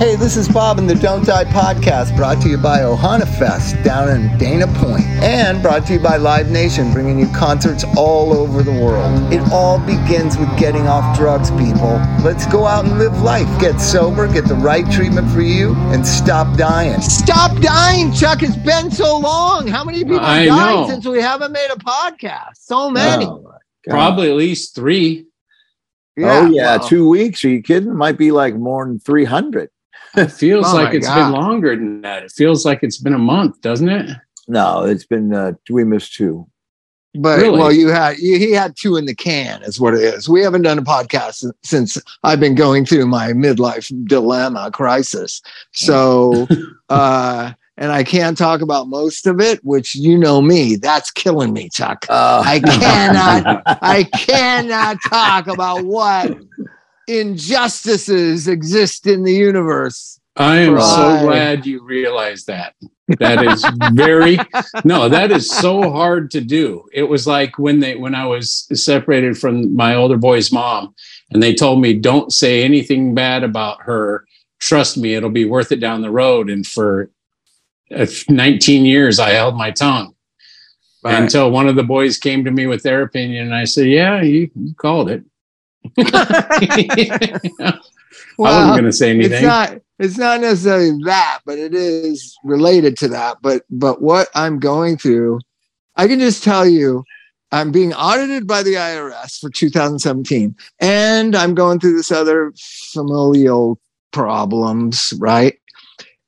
Hey, this is Bob in the Don't Die podcast, brought to you by Ohana Fest down in Dana Point, and brought to you by Live Nation, bringing you concerts all over the world. It all begins with getting off drugs, people. Let's go out and live life. Get sober, get the right treatment for you, and stop dying. Stop dying, Chuck. It's been so long. How many people I died know. since we haven't made a podcast? So many. Oh. Probably at least three. oh yeah, well, two weeks. Are you kidding? It might be like more than three hundred. It feels Oh like my it's God. been longer than that. It feels like it's been a month, doesn't it? No, it's been uh, we missed two. But Really? well, you had you, he had two in the can, is what it is. We haven't done a podcast since I've been going through my midlife dilemma crisis. So, uh, and I can't talk about most of it, which you know me, that's killing me, Chuck. Uh, I cannot, I cannot talk about what injustices exist in the universe. I am Right. so glad you realized that. That is very no, that is so hard to do. It was like when they when I was separated from my older boy's mom and they told me don't say anything bad about her. Trust me, it'll be worth it down the road. And for uh, 19 years I held my tongue. Right. until one of the boys came to me with their opinion and I said, "Yeah, you, you called it." I wasn't going to say anything. it's not it's not necessarily that but it is related to that but but what i'm going through i can just tell you i'm being audited by the irs for 2017 and i'm going through this other familial problems right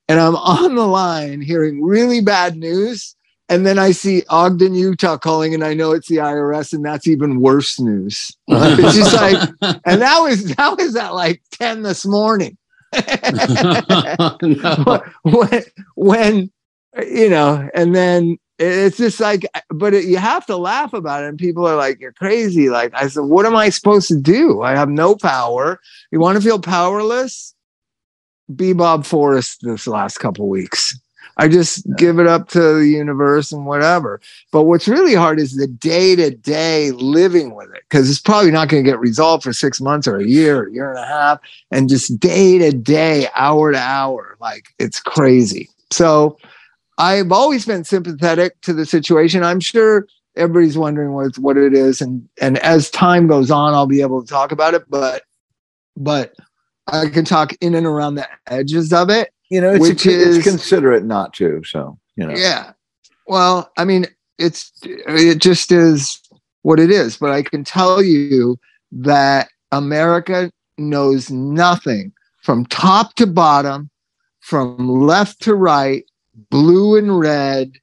and i'm on the line hearing really bad news and then I see Ogden, Utah calling, and I know it's the IRS, and that's even worse news. It's just like, and that was that was at like 10 this morning. No. when, when you know, and then it's just like, but it, you have to laugh about it. And people are like, you're crazy. Like, I said, what am I supposed to do? I have no power. You want to feel powerless? Be Bob Forrest this last couple weeks. I just give it up to the universe and whatever. But what's really hard is the day to day living with it because it's probably not going to get resolved for six months or a year, or a year and a half, and just day to day, hour to hour. Like it's crazy. So I've always been sympathetic to the situation. I'm sure everybody's wondering what what it is, and and as time goes on, I'll be able to talk about it. But but I can talk in and around the edges of it. You know, it's, which a, is, it's considerate not to. So, you know. Yeah. Well, I mean, it's it just is what it is. But I can tell you that America knows nothing from top to bottom, from left to right, blue and red,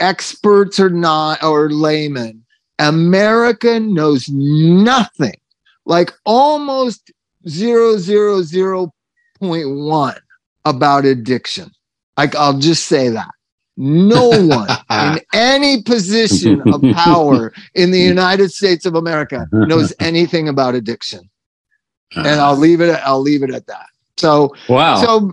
experts or not, or laymen. America knows nothing, like almost zero zero zero point one about addiction. Like I'll just say that. No one in any position of power in the United States of America knows anything about addiction. And I'll leave it I'll leave it at that. So wow. so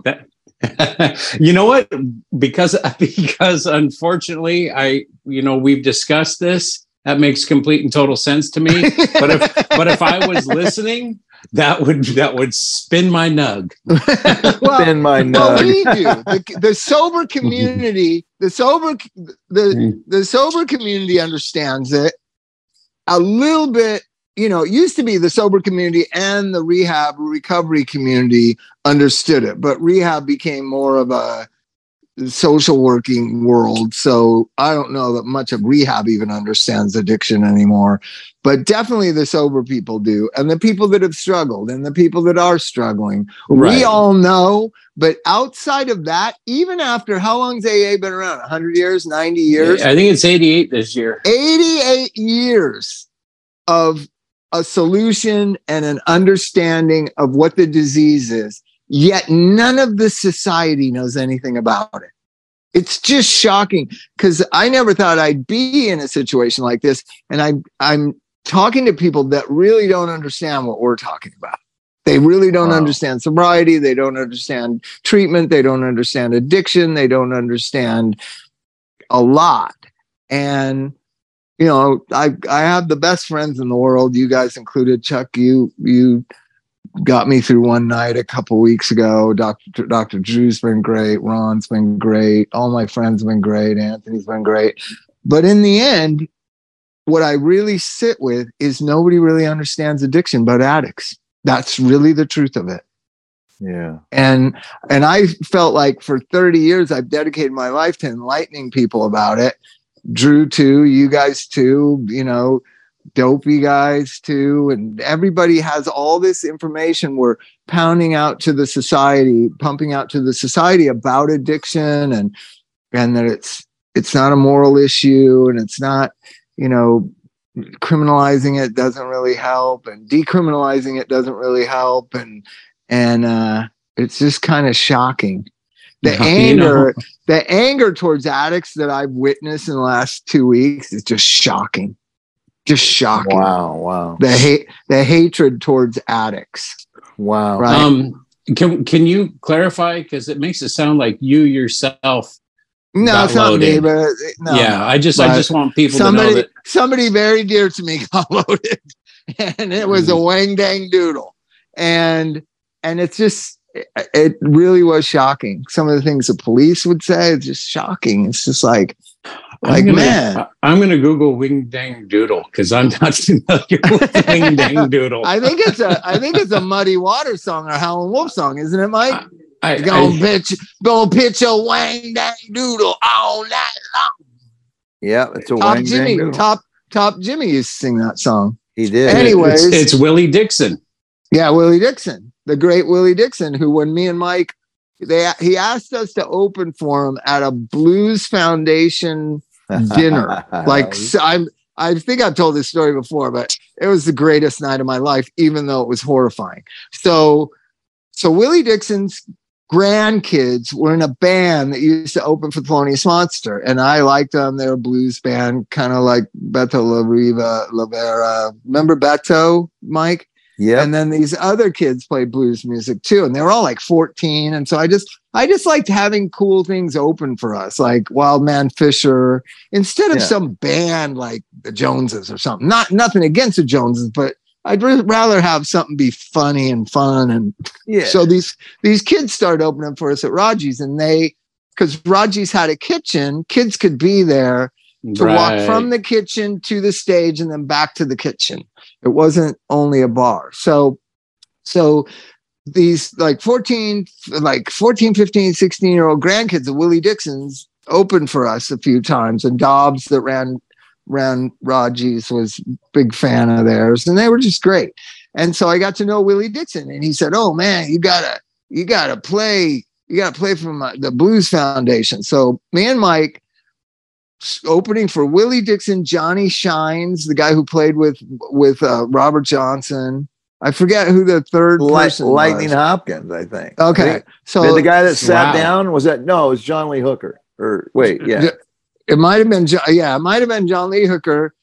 you know what? Because because unfortunately, I you know we've discussed this. That makes complete and total sense to me. But if but if I was listening, that would that would spin my nug. well, spin my well, nug. we do. The, the sober community, the sober the the sober community understands it a little bit. You know, it used to be the sober community and the rehab recovery community understood it, but rehab became more of a social working world. So I don't know that much of rehab even understands addiction anymore, but definitely the sober people do, and the people that have struggled, and the people that are struggling. We all know, but outside of that, even after how long's AA been around? 100 years, 90 years? I think it's 88 this year. 88 years of a solution and an understanding of what the disease is, yet none of the society knows anything about it. It's just shocking because I never thought I'd be in a situation like this. And I, I'm talking to people that really don't understand what we're talking about. They really don't Wow. understand sobriety. They don't understand treatment. They don't understand addiction. They don't understand a lot. And you know, I I have the best friends in the world, you guys included. Chuck, you you got me through one night a couple weeks ago. Dr. Dr. Drew's been great. Ron's been great. All my friends have been great. Anthony's been great. But in the end, what I really sit with is nobody really understands addiction but addicts. That's really the truth of it. Yeah. And and I felt like for 30 years I've dedicated my life to enlightening people about it. Drew too, you guys too, you know, dopey guys too and everybody has all this information. We're pounding out to the society pumping out to the society about addiction and and that it's it's not a moral issue and it's not you know criminalizing it doesn't really help and decriminalizing it doesn't really help. And and uh it's just kind of shocking. The Yeah, you anger know. the anger towards addicts that i've witnessed in the last two weeks is just shocking just shocking Wow. Wow. the hate the hatred towards addicts Wow. Right. Um, can can you clarify because it makes it sound like you yourself? no it's not me loaded. but no, yeah, I just I just want people to know that. somebody very dear to me got loaded and it was a Mm. wang dang doodle and and it's just it, it really was shocking some of the things the police would say it's just shocking it's just like I'm like gonna, man I- I'm going to Google Wing Dang Doodle because I'm not familiar with Wing Dang Doodle. i think it's a i think it's a muddy water song or howlin' wolf song isn't it mike I, Gonna I- pitch, gonna pitch a wang dang doodle all night long. Yeah. It's a Top wang Jimmy, dang doodle. top top Jimmy used to sing that song. He did. Anyways- it's, it's Willie Dixon. Yeah, Willie Dixon, the great Willie Dixon, who when me and Mike, they he asked us to open for him at a Blues Foundation dinner. like I'm, I think I've told this story before, but it was the greatest night of my life, even though it was horrifying. So, so Willie Dixon's grandkids were in a band that used to open for Thelonious Monster, and I liked them. They were a blues band, kind of like Beto La Riva, La Vera. Remember Beto, Mike? Yeah. and then these other kids played blues music too and they were all like 14 and so i just i just liked having cool things open for us like wild man Fischer instead of Yeah. some band like the joneses or something not nothing against the joneses but i'd rather have something be funny and fun and yeah. so these these kids started opening for us at raji's and they because raji's had a kitchen kids could be there to walk from the kitchen to the stage and then back to the kitchen. It wasn't only a bar. So, so these like 14, like 14, 15, 16 year old grandkids of Willie Dixon's opened for us a few times and Dobbs that ran, ran Raji's was big fan of theirs and they were just great. And so I got to know Willie Dixon and he said, Oh man, you gotta, you gotta play, you gotta play from the Blues Foundation. So me and Mike, opening for Willie Dixon, Johnny Shines, the guy who played with with uh, Robert Johnson. I forget who the third Light, person Lightning was. Hopkins, I think. Okay, The, so the guy that sat Wow. down was that? No, it was John Lee Hooker. Or wait, yeah. Yeah. it might have been yeah, it might have been John Lee Hooker,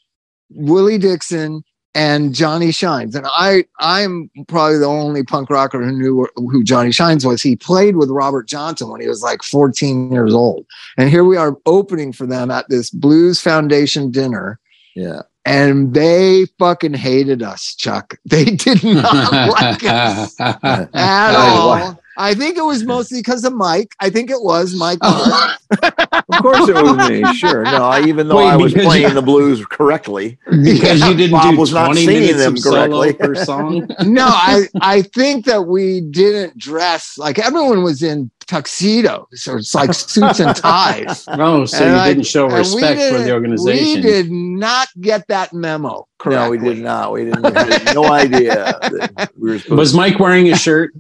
Willie Dixon, and Johnny Shines. And I I'm probably the only punk rocker who knew who Johnny Shines was. He played with Robert Johnson when he was like 14 years old. And here we are opening for them at this Blues Foundation dinner. Yeah. and they fucking hated us, Chuck. They did not like us at all. Why? I think it was mostly because of Mike. I think it was Mike. Oh. Of course it was me. Sure. No, I, even though Wait, I was playing you- the blues correctly. because you didn't Bob do was not 20 singing minutes them of solo correctly. per song. no, I I think that we didn't dress like everyone was in tuxedos or it's like suits and ties. No, oh, so And you I- didn't show respect for didn't- the organization. We did not get that memo. No, we did not. We didn't. We had no idea that we were supposed. Was Mike wearing a shirt?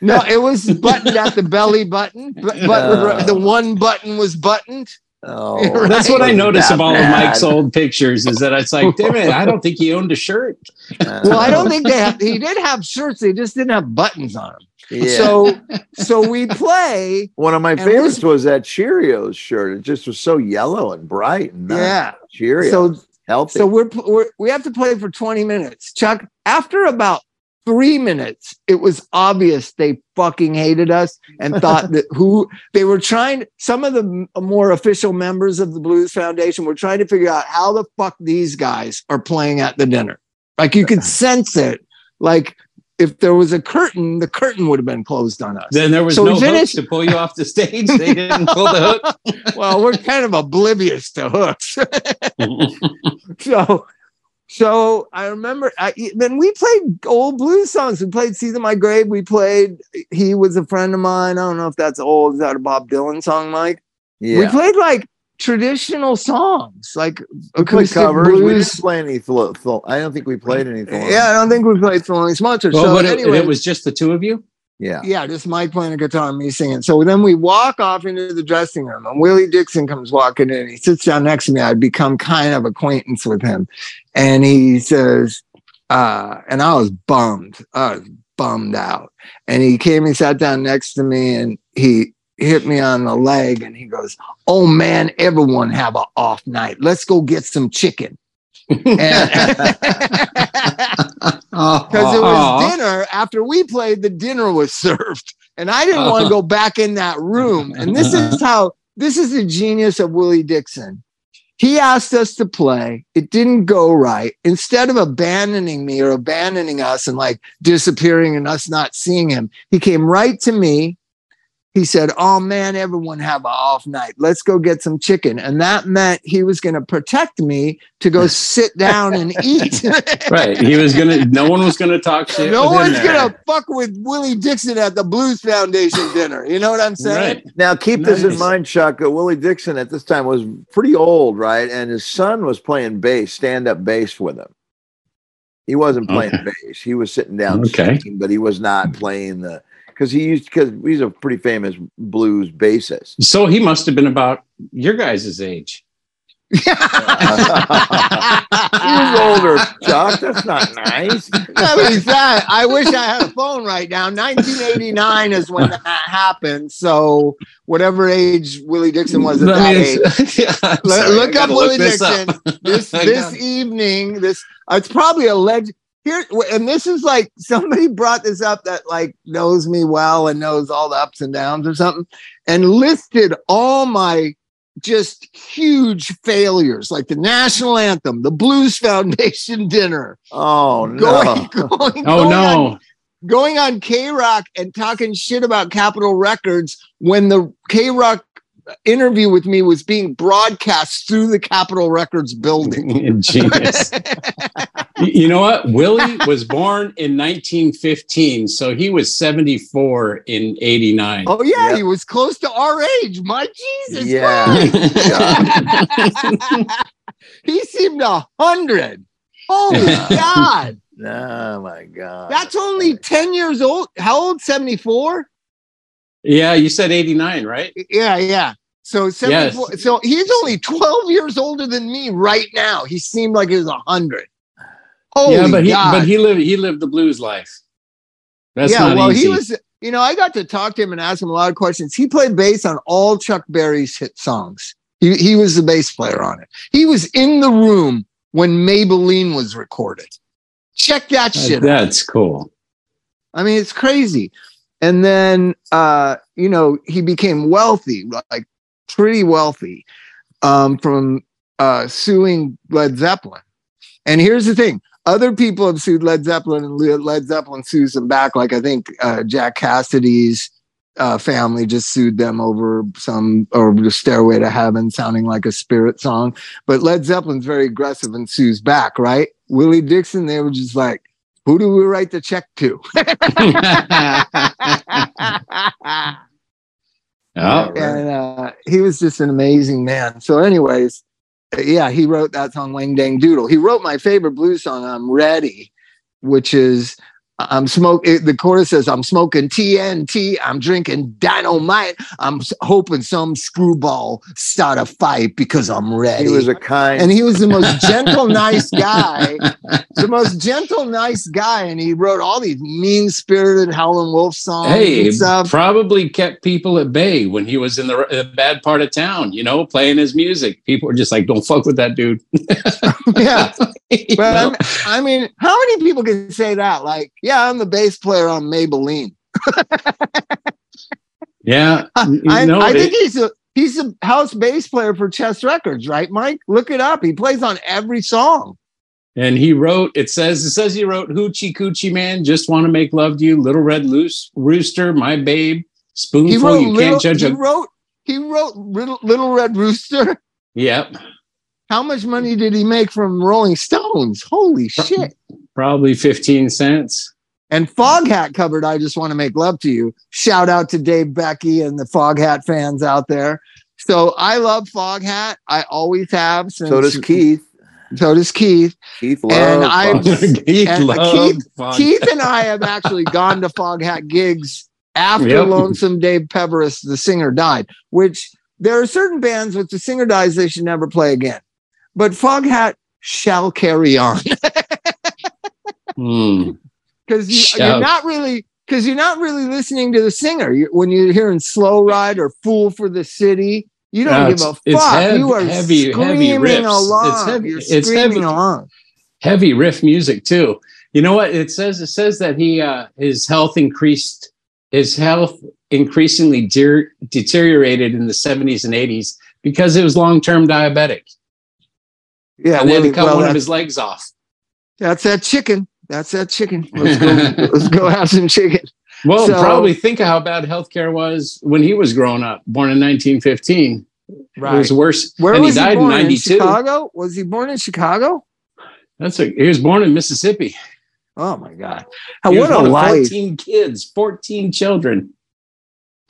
No, it was buttoned at the belly button, but, but Uh. the one button was buttoned. Oh, Right. That's what I wasn't notice that of all bad. of Mike's old pictures is that it's like, damn it, I don't think he owned a shirt. Well, I don't think they have. He did have shirts. They just didn't have buttons on them. Yeah. So, so we play. one of my favorites we're- was that Cheerios shirt. It just was so yellow and bright and nice. Yeah. Cheerios. So, healthy. so we're, we're we have to play for twenty minutes. Chuck, after about three minutes, it was obvious they fucking hated us and thought that who they were trying. Some of the more official members of the Blues Foundation were trying to figure out how the fuck these guys are playing at the dinner. Like you could sense it. Like if there was a curtain, the curtain would have been closed on us. Then there was So no hook finished- to pull you off the stage. They didn't pull the hook. well, we're kind of oblivious to hooks. so so I remember I, then we played old blues songs. We played "See My Grave." We played "He Was a Friend of Mine." I don't know if that's old. Is that a Bob Dylan song, Mike? Yeah. We played like traditional songs, like We played acoustic covers. We blues. didn't play any. Thlo- thlo- I don't think we played anything. Yeah, I don't think we played Throwing Smunters. well, so but it, anyway, it was just the two of you. Yeah. yeah, just Mike playing a guitar and me singing. So then we walk off into the dressing room, and Willie Dixon comes walking in. He sits down next to me. I'd become kind of acquaintance with him, and he says, uh, and I was bummed. I was bummed out. And he came and sat down next to me, and he hit me on the leg, and he goes, "Oh man, everyone have a off night. Let's go get some chicken." because it was dinner after we played the dinner was served. And i didn't want to uh-huh. go back in that room. And this is uh-huh. how this is the genius of willie dixon. He asked us to play. It didn't go right. Instead of abandoning me or abandoning us and like disappearing and us not seeing him he came right to me he said, Oh man, everyone have an off night. Let's go get some chicken. And that meant he was going to protect me to go sit down and eat. right. He was gonna. No one was gonna talk shit. no one's gonna fuck with Willie Dixon at the Blues Foundation dinner. You know what I'm saying? Right. Now keep this in mind, Chuck. uh, Willie Dixon at this time was pretty old, right? And his son was playing bass, stand-up bass with him. He wasn't playing Okay. bass. He was sitting down Okay. singing, but he was not playing the because he used because he's a pretty famous blues bassist. So he must have been about your guys' age. he was older, Chuck. That's not nice. I mean, that- I wish I had a phone right now. 1989 is when that happened. So whatever age Willie Dixon was at I that mean, age. yeah, Look, sorry, I look up gotta Willie this Dixon. up. this this evening. This uh, it's probably a legend. Here and this is like somebody brought this up that like knows me well and knows all the ups and downs or something, and listed all my just huge failures, like the national anthem, the Blues Foundation dinner, Oh no. going, going, Oh going on no! going on K Rock and talking shit about Capitol Records when the K Rock interview with me was being broadcast through the Capitol Records building. Genius. You- you know what? Willie was born in 1915, so he was 74 in 89. oh yeah, Yep. he was close to our age. My Jesus, Yeah. Christ. he seemed a hundred. Holy God, Oh my god. that's only ten years old. How old? Seventy four. Yeah, you said 89, right? Yeah, yeah. So 74, so he's only 12 years older than me right now. He seemed like he was 100. Holy yeah, but he God. but he lived he lived the blues life. That's yeah, well, easy. he was, you know, I got to talk to him and ask him a lot of questions. He played bass on all Chuck Berry's hit songs. He, he was the bass player on it. He was in the room when Maybelline was recorded. Check that uh, shit out. That's cool. I mean, it's crazy. And then, uh, you know, he became wealthy, like pretty wealthy, um, from uh, suing Led Zeppelin. And here's the thing: other people have sued Led Zeppelin, and Led Zeppelin sues them back. Like I think uh, Jack Cassidy's uh, family just sued them over some or the Stairway to Heaven, sounding like a spirit song. But Led Zeppelin's very aggressive and sues back, right? Willie Dixon, they were just like, who do we write the check to? Oh, and uh, he was just an amazing man. So, anyways, uh, yeah, he wrote that song "Wang Dang Doodle." He wrote my favorite blues song, "I'm Ready," which is I'm smoke. it- The chorus says, "I'm smoking TNT. I'm drinking dynamite. I'm hoping some screwball start a fight because I'm ready." he was a kind and he was the most gentle, nice guy. The most gentle, nice guy, and he wrote all these mean-spirited Howlin' Wolf songs hey, and stuff. probably kept people at bay when he was in the, the bad part of town. You know, playing his music. People were just like, "Don't fuck with that dude." yeah. You But know? I mean, how many people can say that? Like, yeah, I'm the bass player on Maybelline. yeah, you I, know, I it- think he's a he's a house bass player for Chess Records, right, Mike? Look it up. He plays on every song. And he wrote, it says, it says he wrote Hoochie Coochie Man, Just Want to Make Love to You, Little Red Loose, Rooster, My Babe, Spoonful, You little, Can't Judge he a. wrote he wrote little, little Red Rooster. Yep. How much money did he make from Rolling Stones? Holy shit. Probably 15 cents. And Foghat covered I Just Want to Make Love to You. Shout out to Dave Becky and the Foghat fans out there. So I love Foghat. I always have. Since, So does Keith. So does Keith. Keith And loves I- Foghat. Keith And loved Keith- Foghat. Keith and I have actually gone to Foghat gigs after Yep. Lonesome Dave Peverett, the singer, died, which there are certain bands with the singer dies they should never play again. But Foghat shall carry on Hmm. Because you, you're not really because you're not really listening to the singer. You, when you're hearing "Slow Ride" or "Fool for the City," you don't No, give a fuck. hev- you are heavy- heavy screaming riffs. along. It's heavy- You're it's screaming heavy. along. Heavy riff music too. You know what it says? It says that he uh, his health increased. His health increasingly de- deteriorated in the 70s and 80s because he was long term diabetic. Yeah, and they had to cut well, one of his legs off. That's that chicken. That's that chicken. Let's go, let's go have some chicken. Well, So- probably think of how bad healthcare was when he was growing up, born in 1915. Right. It was worse. Where and was he he, died born? in In 92. Chicago? Was he born in Chicago? That's a, he was born in Mississippi. Oh my God! He what was a one of life! 14 kids, 14 children.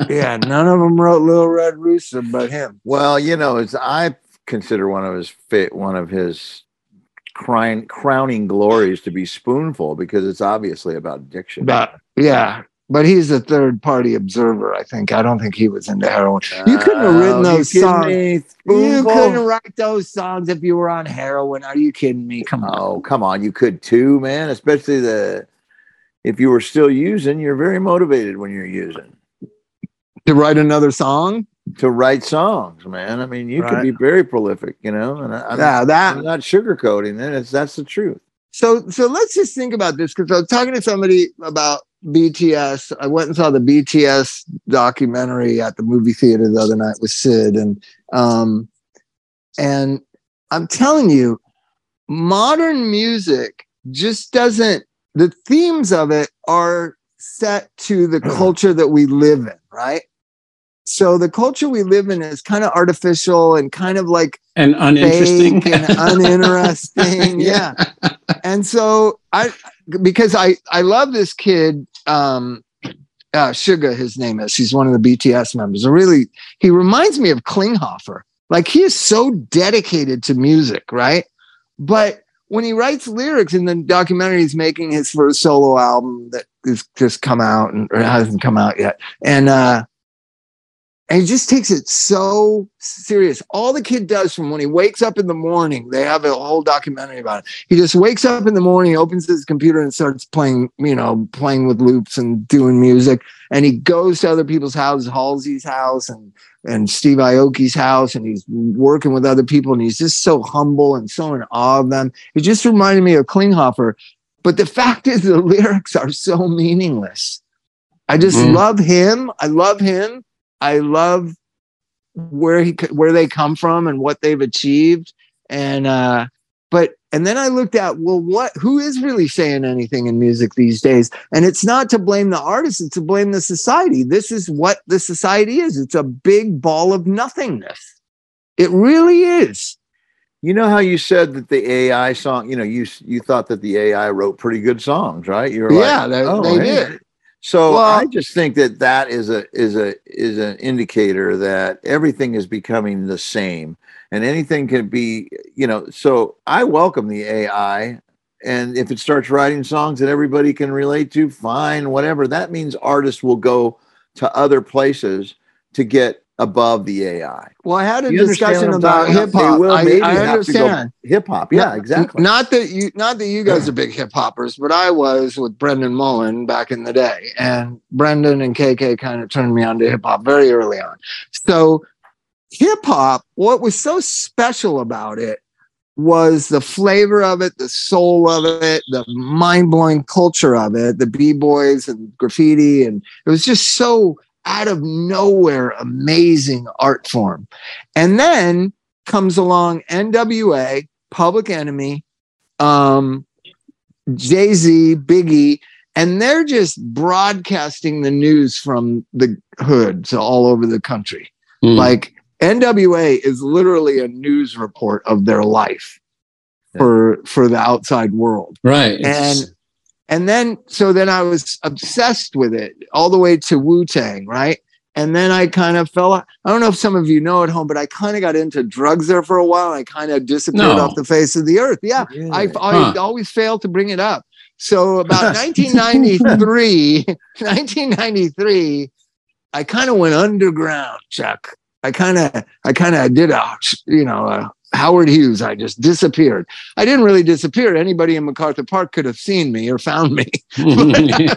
yeah, none of them wrote Little Red Rooster, but him. Well, you know, it's I consider one of his fit one of his crying, crowning glories to be Spoonful because it's obviously about addiction. But yeah, but he's a third party observer. I think. I don't think he was into heroin. You couldn't have written Oh, you those kidding songs. You couldn't write those songs if you were on heroin. Are you kidding me? Come on. Oh, come on, you could too, man. Especially the if you were still using, you're very motivated when you're using To write another song? To write songs, man. I mean, you could Right. be very prolific, you know. And I, I'm, yeah, that I'm not sugarcoating it. It's that's the truth. So so let's just think about this because I was talking to somebody about BTS. I went and saw the BTS documentary at the movie theater the other night with Sid and um and I'm telling you modern music just doesn't the themes of it are set to the culture that we live in, right? So the culture we live in is kind of artificial and kind of like And uninteresting. and uninteresting. yeah. And so I because I I love this kid um uh Suga his name is. He's one of the BTS members. Really he reminds me of Klinghoffer. Like he is so dedicated to music, right? But when he writes lyrics in the documentary, he's making his first solo album that is just come out and or hasn't come out yet. And uh and he just takes it so serious. All the kid does from when he wakes up in the morning, they have a whole documentary about it. He just wakes up in the morning, opens his computer, and starts playing, you know, playing with loops and doing music. And he goes to other people's houses, Halsey's house and and Steve Aoki's house, and he's working with other people, and he's just so humble and so in awe of them. It just reminded me of Klinghoffer. But the fact is, the lyrics are so meaningless. I just Mm. love him. I love him. I love where he where they come from and what they've achieved. And uh, but and then I looked at well, what who is really saying anything in music these days? And it's not to blame the artist; it's to blame the society. This is what the society is. It's a big ball of nothingness. It really is. You know how you said that the AI song, you know, you you thought that the AI wrote pretty good songs, right? You were Yeah, like, "Oh, they, they hey." did. So Well- I just think that that is a is a is an indicator that everything is becoming the same, and anything can be, you know. So I welcome the AI, and if it starts writing songs that everybody can relate to, fine, whatever. That means artists will go to other places to get above the AI. Well, I had a You discussion about hip hop. I, I have to go- understand. Hip hop, yeah, Not- exactly. Not that you, not that you guys are big hip hoppers, but I was with Brendan Mullen back in the day, and Brendan and KK kind of turned me on to hip hop very early on. So, hip hop, what was so special about it was the flavor of it, the soul of it, the mind blowing culture of it, the b boys and graffiti, and it was just so out of nowhere amazing art form. And then comes along NWA, Public Enemy, um, Jay Z, Biggie, and they're just broadcasting the news from the hood to all over the country. Mm. Like NWA is literally a news report of their life Yeah. for for the outside world. right. And It's- and then so then I was obsessed with it all the way to Wu Tang, right? And then I kind of fell. I don't know if some of you know at home, but I kind of got into drugs there for a while. I kind of disappeared No. off the face of the earth. Yeah, I, I Huh. always fail to bring it up. So about 1993, 1993, I kind of went underground, Chuck. I kind of, I kind of did a, you know, a Howard Hughes. I just disappeared. I didn't really disappear. Anybody in MacArthur Park could have seen me or found me. I,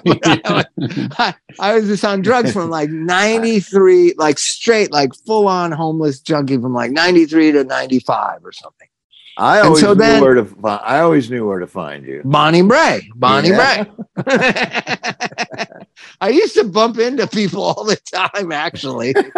I was just on drugs from like 93, like straight, like full on homeless junkie from like 93 to 95 or something. I always so knew where to find. I always knew where to find you. Bonnie Brae, Bonnie Yeah. Brae. I used to bump into people all the time, actually.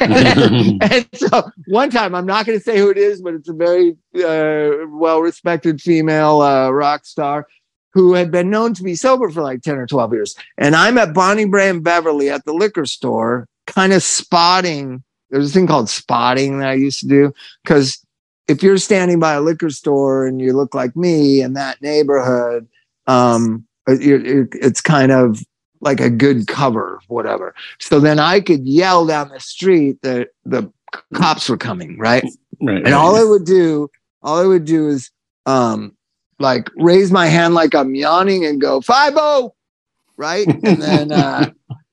and so one time, I'm not going to say who it is, but it's a very uh, well respected female uh, rock star who had been known to be sober for like 10 or 12 years. And I'm at Bonnie and Beverly at the liquor store, kind of spotting. There's a thing called spotting that I used to do because if you're standing by a liquor store and you look like me in that neighborhood, um, it- it- it's kind of like a good cover, whatever. So then I could yell down the street that the cops were coming, right? right. And all I would do, all I would do is um like raise my hand like I'm yawning and go five oh, right? And then uh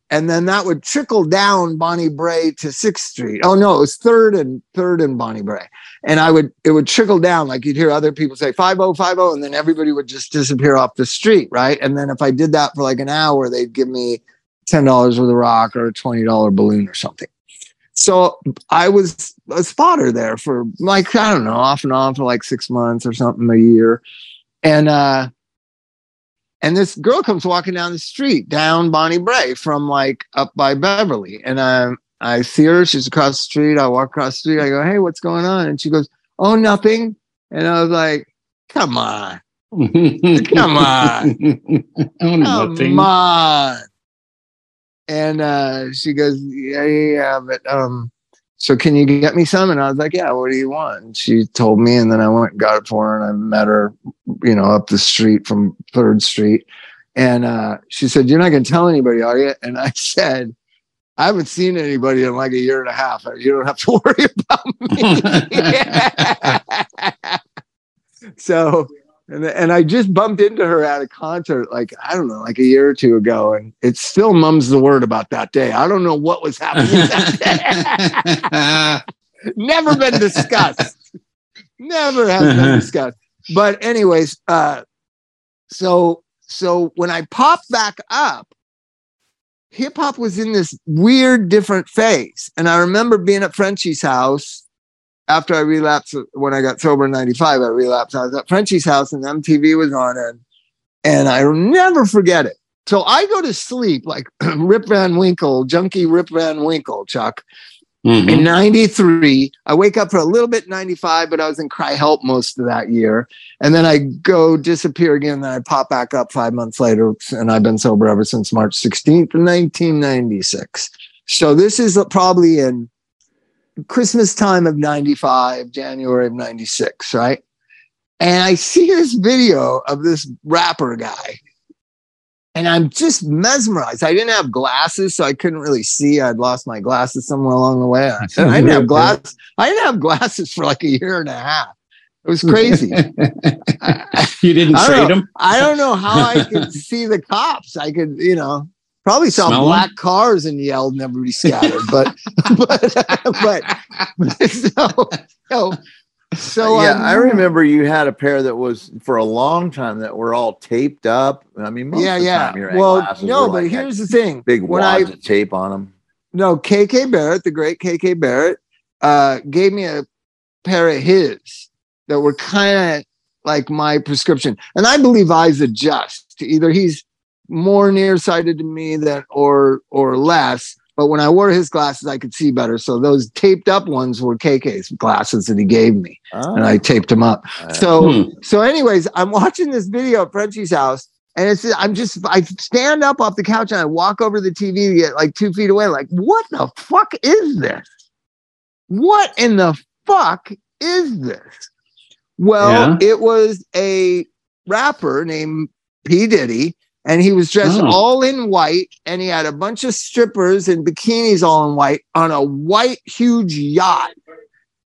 and then that would trickle down Bonnie Brae to Sixth Street. Oh no, it was third and third and Bonnie Brae. And I would it would trickle down like you'd hear other people say five oh five oh, and then everybody would just disappear off the street, right? And then if I did that for like an hour, they'd give me ten dollars with a rock or a twenty dollar balloon or something. So I was a spotter there for like, I don't know, off and on for like six months or something, a year. And uh and this girl comes walking down the street down Bonnie Brae from like up by Beverly. And um I see her, she's across the street. I walk across the street, I go, Hey, what's going on? And she goes, Oh, nothing. And I was like, Come on, Come on. oh, nothing. come on. And uh, she goes, yeah, yeah, yeah, but um, so can you get me some? And I was like, yeah, what do you want? And she told me, and then I went and got it for her, and I met her, you know, up the street from Third Street. And uh, she said, You're not going to tell anybody, are you? And I said, I haven't seen anybody in like a year and a half. You don't have to worry about me. so, and, and I just bumped into her at a concert, like, I don't know, like a year or two ago. And it still mums the word about that day. I don't know what was happening that day. Never been discussed. Never has been discussed. But, anyways, uh, so so when I popped back up, hip hop was in this weird different phase. And I remember being at Frenchie's house after I relapsed when I got sober in 95, I relapsed. I was at Frenchie's house and MTV was on and and I'll never forget it. So I go to sleep like Rip Van Winkle, junkie Rip Van Winkle, Chuck. Mhm. In 93, I wake up for a little bit in 95, but I was in CRI-Help most of that year. And then I go disappear again. Then I pop back up five months later. And I've been sober ever since March 16th, 1996. So this is probably in Christmas time of 95, January of 96, right? And I see this video of this rapper guy. And I'm just mesmerized. I didn't have glasses, so I couldn't really see. I'd lost my glasses somewhere along the way. I didn't have glasses. I didn't have glasses for like a year and a half. It was crazy. You didn't trade them? I don't know how I could see the cops. I could, you know, probably saw Smell 'em? black cars and yelled and everybody scattered. but, but, but, so, so, so yeah, um, I remember you had a pair that was for a long time that were all taped up. I mean, most Yeah, of the yeah. time your Well, no, but like here's the thing. big when I of tape on them. no KK Barrett, the great KK Barrett, uh, gave me a pair of his that were kind of like my prescription, and I believe eyes adjust. Either he's more nearsighted to me than or or less, But when I wore his glasses, I could see better. So those taped up ones were KK's glasses that he gave me, and I taped them up. So Hmm. so, anyways, I'm watching this video at Frenchie's house, and it's I'm just I stand up off the couch and I walk over the TV to get like two feet away. Like, what the fuck is this? What in the fuck is this? Well, it was a rapper named P. Diddy, and he was dressed Oh. all in white, and he had a bunch of strippers in bikinis all in white on a white, huge yacht.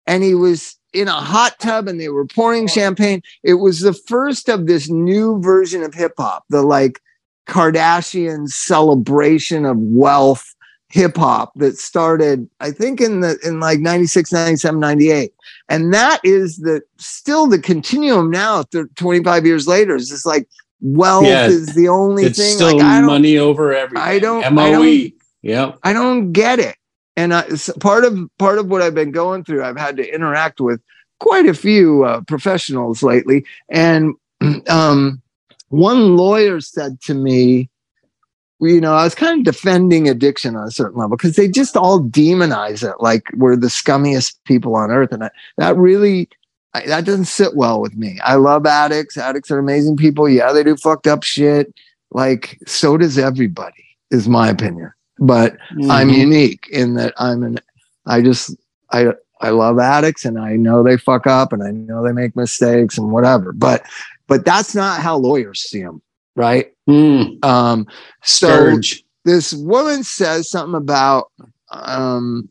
And he was in a hot tub and they were pouring champagne. It was the first of this new version of hip hop, the like Kardashian celebration of wealth hip hop that started, I think, in the in like 96, 97, 98. And that is the still the continuum now, th- 25 years later. It's just like wealth Yeah, is the only It's thing. still Like, I don't, money over everything. I don't- I MOE. don't- Yep. I don't get it. And I, s- part of part of what I've been going through, I've had to interact with quite a few uh, professionals lately. And um, one lawyer said to me, you know, I was kind of defending addiction on a certain level because they just all demonize it like we're the scummiest people on earth, and I, that really I, that doesn't sit well with me. I love addicts. Addicts are amazing people. Yeah, they do fucked up shit. Like so does everybody, is my opinion. But I'm Mhm. unique in that I'm an I just I I love addicts and I know they fuck up and I know they make mistakes and whatever. But but that's not how lawyers see them, right? Mm. Um so this woman says something about um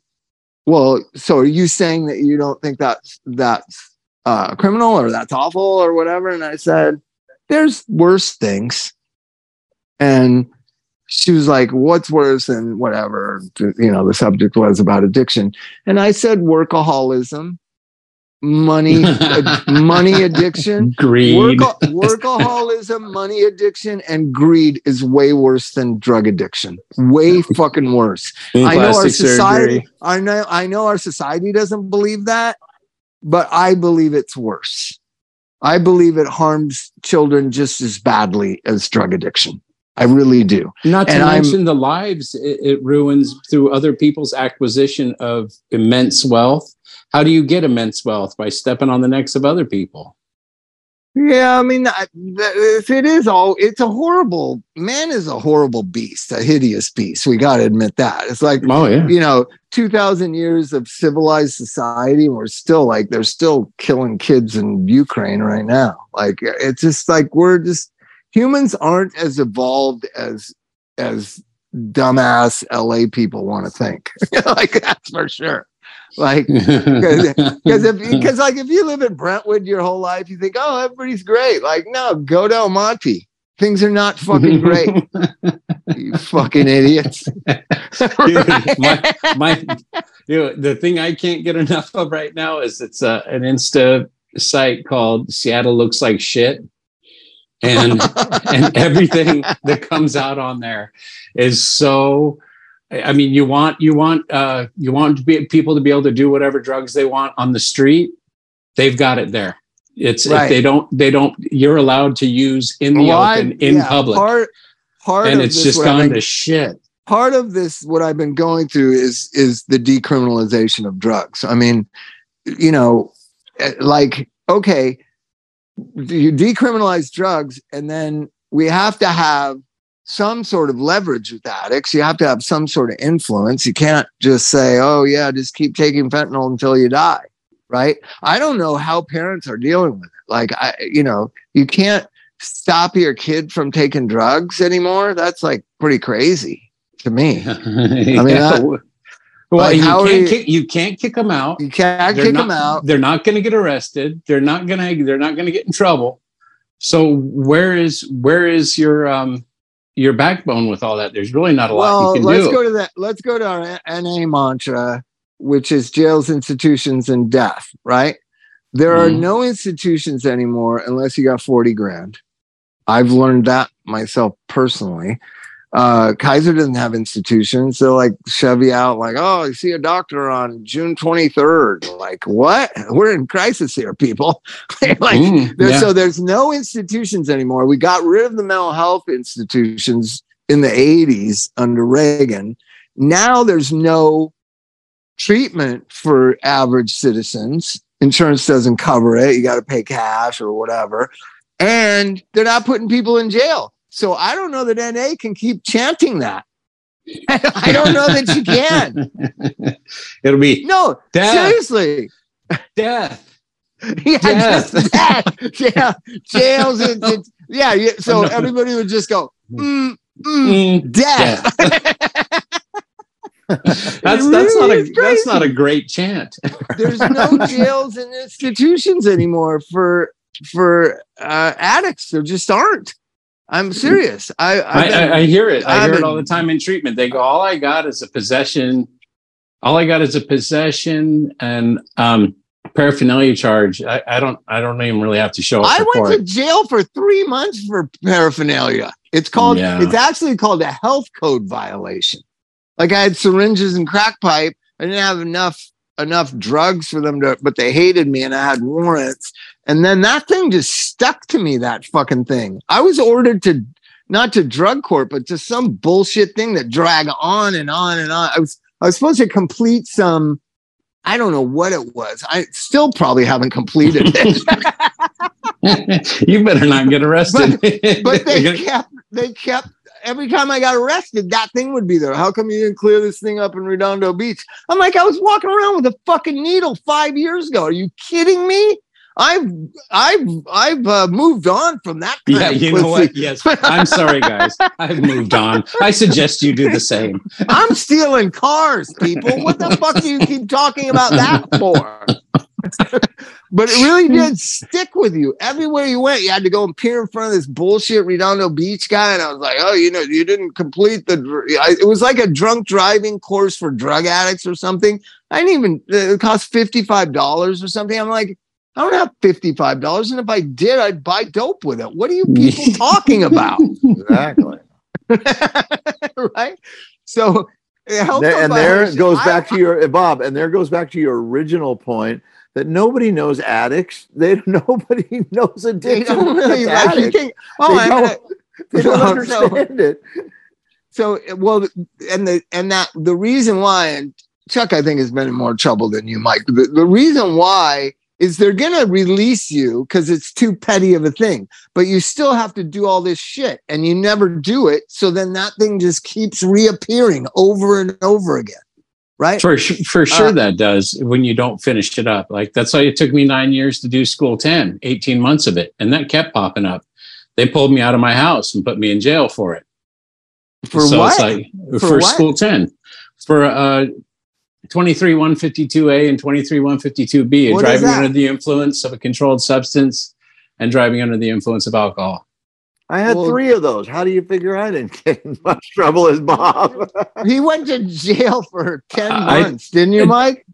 well so are you saying that you don't think that's that's uh criminal or that's awful or whatever and i said there's worse things and she was like what's worse than whatever you know the subject was about addiction and i said workaholism money ad- money addiction Greed. Worka- workaholism, money addiction, and greed is way worse than drug addiction. Way fucking worse. I know our society. surgery. I know. I know our society doesn't believe that, but I believe it's worse. I believe it harms children just as badly as drug addiction. I really do. Not to And I'm- mention the lives it, it ruins through other people's acquisition of immense wealth. How do you get immense wealth? By stepping on the necks of other people. Yeah, I mean, I- it is all, it's a horrible. Man is a horrible beast, a hideous beast. We got to admit that. It's like Oh yeah. you know, 2000 years of civilized society, and we're still like, they're still killing kids in Ukraine right now. Like, it's just like, we're just, humans aren't as evolved as, as dumbass LA people want to think. like, that's for sure. Like, because if because like if you live in Brentwood your whole life, you think, oh, everybody's great. Like, no, go to El Monte. Things are not fucking great. you fucking idiots. Dude, my, my you know, the thing I can't get enough of right now is it's a, an Insta site called Seattle looks like shit. And and everything that comes out on there is so I mean you want you want uh you want to be, people to be able to do whatever drugs they want on the street. They've got it there. It's Right. if they don't they don't you're allowed to use in the Well, I- open in yeah, public. Part, part and of it's this, just gone been- to shit. part of this what i've been going through is is the decriminalization of drugs i mean you know eh, like okay you decriminalize drugs and then we have to have some sort of leverage with addicts you have to have some sort of influence you can't just say oh yeah just keep taking fentanyl until you die right i don't know how parents are dealing with it like i you know you can't stop your kid from taking drugs anymore that's like pretty crazy to me I mean, that- well, like, you how can't you- kick you can't kick them out. you can't They're kick not, them out They're not going to get arrested. They're not going to. They're not going to get in trouble. So where is where is your um your backbone with all that? There's really not a lot well you can let's do. go to that let's go to our na mantra which is jails institutions and death right there are Mhm. no institutions anymore unless you got 40 grand i've learned that myself personally uh kaiser doesn't have institutions they'll like shove you out like oh you see a doctor on june 23rd like what we're in crisis here people like Mm, yeah. So there's no institutions anymore. We got rid of the mental health institutions in the 80s under Reagan. Now there's no treatment for average citizens. Insurance doesn't cover it. You got to pay cash or whatever. And they're not putting people in jail. So I don't know that NA can keep chanting that. I don't know that you can. It'll be No, Death. seriously. death. Yeah, Death. just that. Yeah, jails. It's, yeah, yeah. So everybody would just go, mm, mm, Mm, death. That's that's not a that's not a great chant. There's no jails and institutions anymore for for uh, addicts. There just aren't. I'm serious. I, I've been- I, I hear it. I I've hear it all the time in treatment. They go, all I got is a possession. All I got is a possession and um, paraphernalia charge. I, I don't. I don't even really have to show up I went court. to jail for three months for paraphernalia. It's called. Yeah. It's actually called a health code violation. Like I had syringes and crack pipe. I didn't have enough enough drugs for them to, but they hated me, and I had warrants. And then that thing just stuck to me. That fucking thing. I was ordered to not to drug court, but to some bullshit thing that dragged on and on and on. I was I was supposed to complete some. I don't know what it was. I still probably haven't completed it. you better not get arrested. but they kept they kept every time I got arrested, that thing would be there. How come you didn't clear this thing up in Redondo Beach? I'm like, I was walking around with a fucking needle five years ago. Are you kidding me? I've I've I've uh, moved on from that. Yeah, you know what? Yes, I'm sorry, guys. I've moved on. I suggest you do the same. I'm stealing cars, people. What the fuck do you keep talking about that for? but it really did stick with you. Everywhere you went, you had to go and peer in front of this bullshit Redondo Beach guy. And I was like, oh, you know, you didn't complete the. It was like a drunk driving course for drug addicts or something. I didn't even, it cost $55 or something. I'm like, I don't have $55. And if I did, I'd buy dope with it. What are you people talking about? Exactly. right? So, it helped There- and there how- goes I- back to your Bob, and there goes back to your original point that nobody knows addicts. They nobody knows They don't really That's like you addicts. Oh, They I- don't- They don't Well, so- understand it. so well, and the and that the reason why, and Chuck, I think has been in more trouble than you, Mike. The, the reason why is they're gonna release you because it's too petty of a thing, but you still have to do all this shit, and you never do it. So then that thing just keeps reappearing over and over again, right? For for sure Uh, that does when you don't finish it up. Like that's why it took me nine years to do school 10, 18 months of it. And that kept popping up. They pulled me out of my house and put me in jail for it. For so what? Like, For for, what? school 10. For uh 23 152A and 23 152B, What is driving under the influence of a controlled substance and driving under the influence of alcohol. I had Well- three of those. How do you figure I didn't get in much trouble as Bob? He went to jail for ten I- months, didn't you, Mike?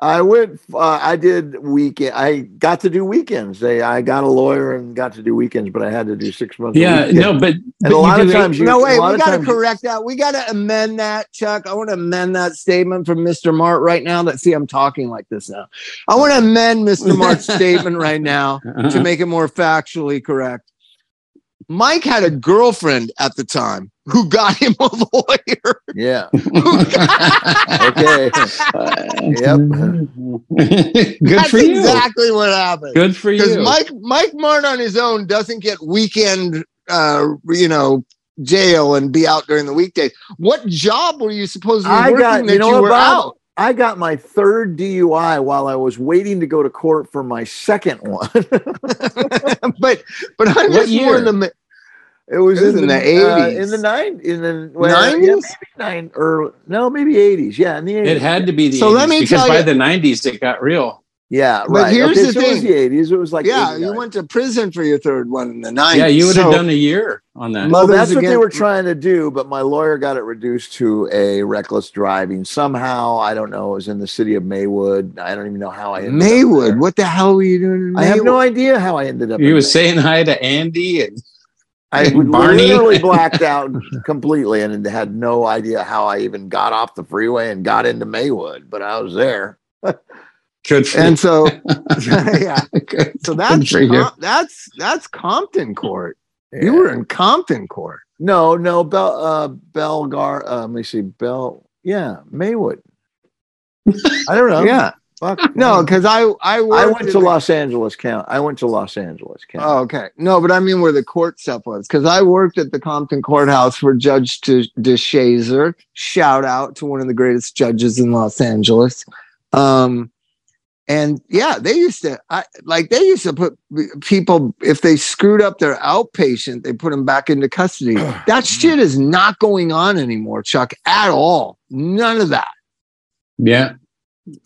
I went. Uh, I did weekend. I got to do weekends. They, I got a lawyer and got to do weekends, but I had to do six months. Yeah, weekends. no, but, but a lot of do- times you- no, a wait, we got to correct that. We got to amend that, Chuck. I want to amend that statement from Mr. Mart right now. That see, I'm talking like this now. I want to amend Mr. Mart's statement right now to make it more factually correct. Mike had a girlfriend at the time who got him a lawyer. Yeah. Who got- Okay. Yep. Good That's for you. exactly what happened. Good for you. Because you. Mike Mike Mart on his own doesn't get weekend, uh, you know, jail and be out during the weekdays. What job were you supposed to be I working got. that You know you were Bob? out? I got my third DUI while I was waiting to go to court for my second one. but but I'm What just more in the It was, It was in the uh, 80s. in the nine, in the well, 90s? yeah, maybe nine or no, maybe eighties. Yeah, in the 80s. It had to be the So 80s let me because tell by you- the 90s it got real. Yeah, But right. here's okay, the so it was thing. the eighties. It was like yeah, 89. you went to prison for your third one in the 90s. Yeah, you would have So- done a year on that. Well, Mothers that's what they were trying to do, but my lawyer got it reduced to a reckless driving. Somehow, I don't know. It was in the city of Maywood. I don't even know how I ended up Maywood. there. What the hell were you doing in I have no idea how I ended up. He in was saying hi to Andy and I and Barney. literally blacked out completely and had no idea how I even got off the freeway and got into Maywood, but I was there. good And so yeah. Good. So that's. Com- that's that's Compton court. You were in Compton court. No, no, Bell, uh, Belgar. Uh, let me see, Bell. Yeah, Maywood. I don't know. Yeah. Fuck. No, because I I I went to Los Angeles County. I went to Los Angeles County. Oh, okay. No, but I mean where the court stuff was because I worked at the Compton courthouse for Judge De- DeShazer. Shout out to one of the greatest judges in Los Angeles. Um, and yeah, they used to I, like they used to put people if they screwed up their outpatient, they put them back into custody. that shit is not going on anymore, Chuck, at all. None of that. Yeah.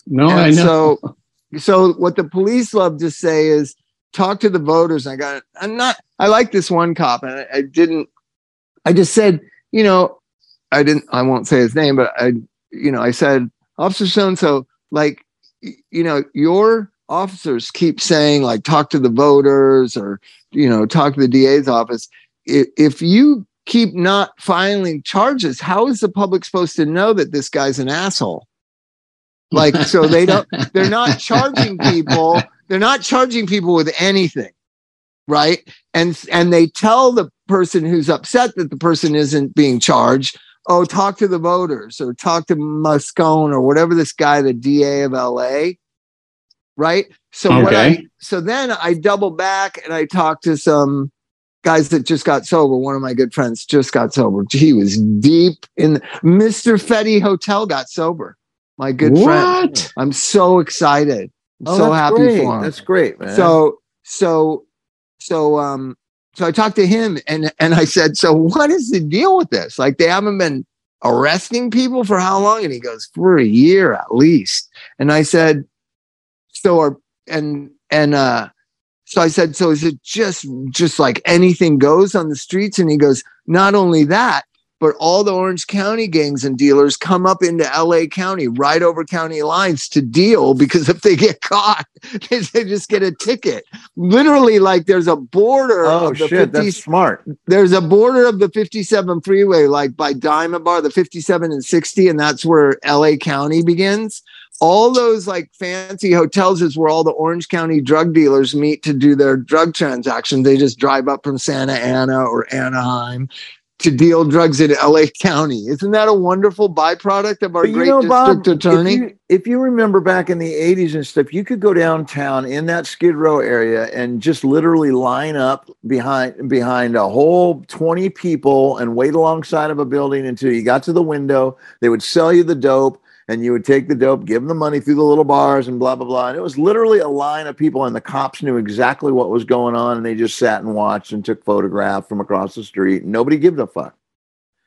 No, And I know. So, so what the police love to say is talk to the voters. I got. I'm not. I like this one cop, and I, I didn't. I just said, you know, I didn't. I won't say his name, but I, you know, I said, Officer so and so, like, you know, your officers keep saying like talk to the voters or you know talk to the DA's office. If, you keep not filing charges, how is the public supposed to know that this guy's an asshole? Like, so they don't they're not charging people they're not charging people with anything right and and they tell the person who's upset that the person isn't being charged oh talk to the voters or talk to Gascón or whatever this guy the da of la right so what I, so then i double back and i talked to some guys that just got sober one of my good friends just got sober he was deep in mr fetty hotel got sober my good friend what? I'm so excited. I'm Oh, so happy great. for him. That's great, man. so so so um so I talked to him and and I said, so what is the deal with this? Like they haven't been arresting people for how long? And he goes, for a year at least. And I said, so are and and uh so I said, so is it just just like anything goes on the streets? And he goes, not only that, but all the Orange County gangs and dealers come up into LA County, right over county lines to deal because if they get caught, they they just get a ticket. Literally, like there's a border oh of the shit, 50 that's smart. there's a border of the 57 freeway, like by Diamond Bar, the 57 and 60, and that's where LA County begins. All those like fancy hotels is where all the Orange County drug dealers meet to do their drug transactions. They just drive up from Santa Ana or Anaheim to deal drugs in LA County. Isn't that a wonderful byproduct of our But great know, Bob, district attorney? If you, if you remember back in the 80s and stuff, you could go downtown in that Skid Row area and just literally line up behind behind a whole 20 people and wait alongside of a building until you got to the window. They would sell you the dope and you would take the dope, give them the money through the little bars and blah blah blah. And it was literally a line of people and the cops knew exactly what was going on and they just sat and watched and took photographs from across the street. Nobody gave a fuck.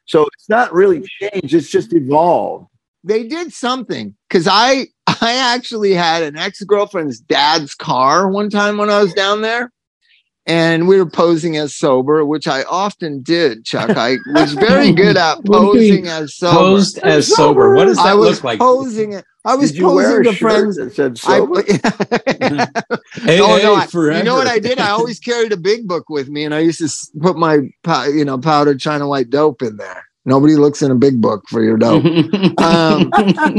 So it's not really changed, it's just evolved. they did something because I I actually had an ex girlfriend's dad's car one time when I was down there, and we were posing as sober, which I often did. Chuck, I was very good at What do you mean, posing as sober. Posed as sober. What does I that was look like? posing it. I was Did you wear posing to friends. that said I, sober? Hey, oh hey, no! I, forever. you know what I did? I always carried a big book with me, and I used to put my you know powdered China white dope in there. Nobody looks in a big book for your dope. Um,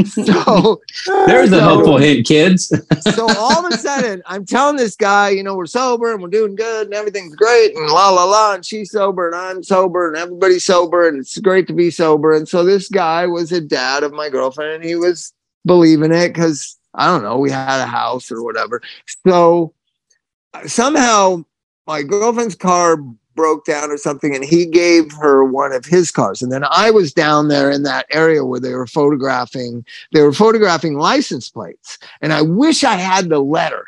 so There's a so- helpful hint, kids. so all of a sudden, I'm telling this guy, you know, we're sober and we're doing good and everything's great and la la la, and she's sober and I'm sober and everybody's sober and it's great to be sober. And so this guy was a dad of my girlfriend and he was believing it because I don't know, we had a house or whatever. So somehow my girlfriend's car broke down or something and he gave her one of his cars. And then i was down there in that area where they were photographing they were photographing license plates. And i wish i had the letter.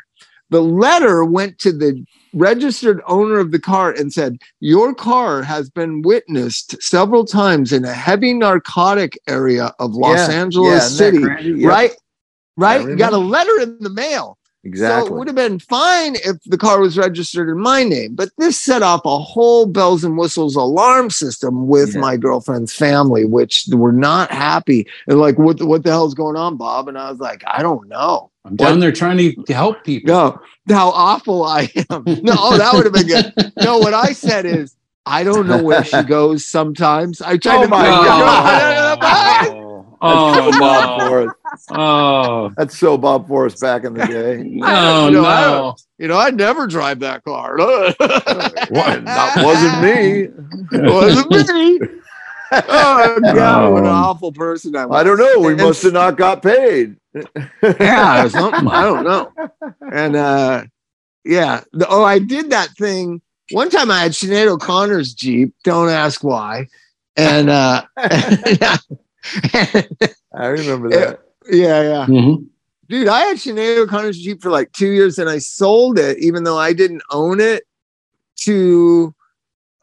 The letter went to the registered owner of the car and said your car has been witnessed several times in a heavy narcotic area of los Yeah, angeles yeah, city? Yep, right? Right? You got a letter in the mail so it would have been fine if the car was registered in my name, but this set off a whole bells and whistles alarm system with Yeah. my girlfriend's family, which were not happy. And like, what the, what the hell's going on, Bob? And I was like, I don't know. I'm down there trying to, to help people. No, how awful I am. No, oh, that would have been good. No, what I said is, I don't know where she goes sometimes. I tried Oh to my bring God. her- Oh Bob oh, no! Forrest. Oh That's so Bob Forrest back in the day. no! You know, I No! You know, I'd never drive that car. what? That wasn't me. It wasn't me. Oh God, what an Oh. awful person I was. I don't know. We And- must have not got paid. yeah, something. I don't know. And uh yeah. The, oh, I did that thing. One time I had Sinead O'Connor's Jeep. Don't ask why. And uh I remember that. Yeah, yeah. Mhm. Dude, I had Sinead O'Connor's Jeep for like two years and I sold it, even though I didn't own it, to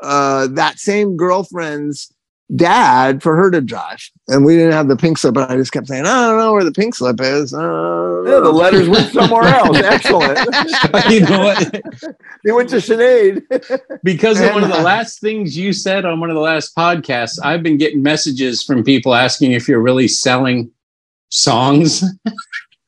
uh, that same girlfriend's dad for her to drive. And we didn't have the pink slip, but I just kept saying, I don't know where the pink slip is. Uh, Yeah, the letters went somewhere else. Excellent. you know what? They went to Sinead. Because of one of the uh, last things you said on one of the last podcasts, I've been getting messages from people asking if you're really selling songs.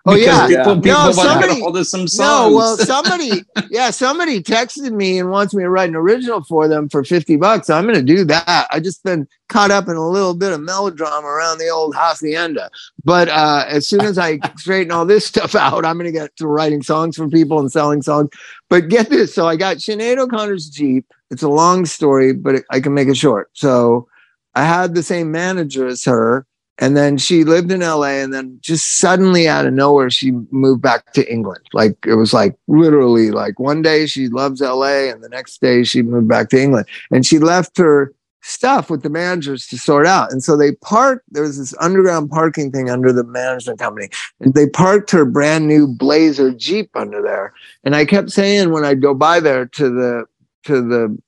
Oh, yeah. people, No, people to somebody- get hold of some No, well, somebody, yeah, somebody texted me and wants me to write an original for them for 50 bucks. I'm going to do that. I just been caught up in a little bit of melodrama around the old hacienda. But uh, as soon as I straighten all this stuff out, I'm going to get to writing songs for people and selling songs. But get this. So I got Sinead O'Connor's Jeep. It's a long story, but I can make it short. So I had the same manager as her. And then she lived in LA, and then just suddenly out of nowhere, she moved back to England. Like it was like literally like one day she loves LA, and the next day she moved back to England. And she left her stuff with the managers to sort out. And so they parked, there was this underground parking thing under the management company. And they parked her brand new Blazer Jeep under there. And I kept saying when I'd go by there to the to the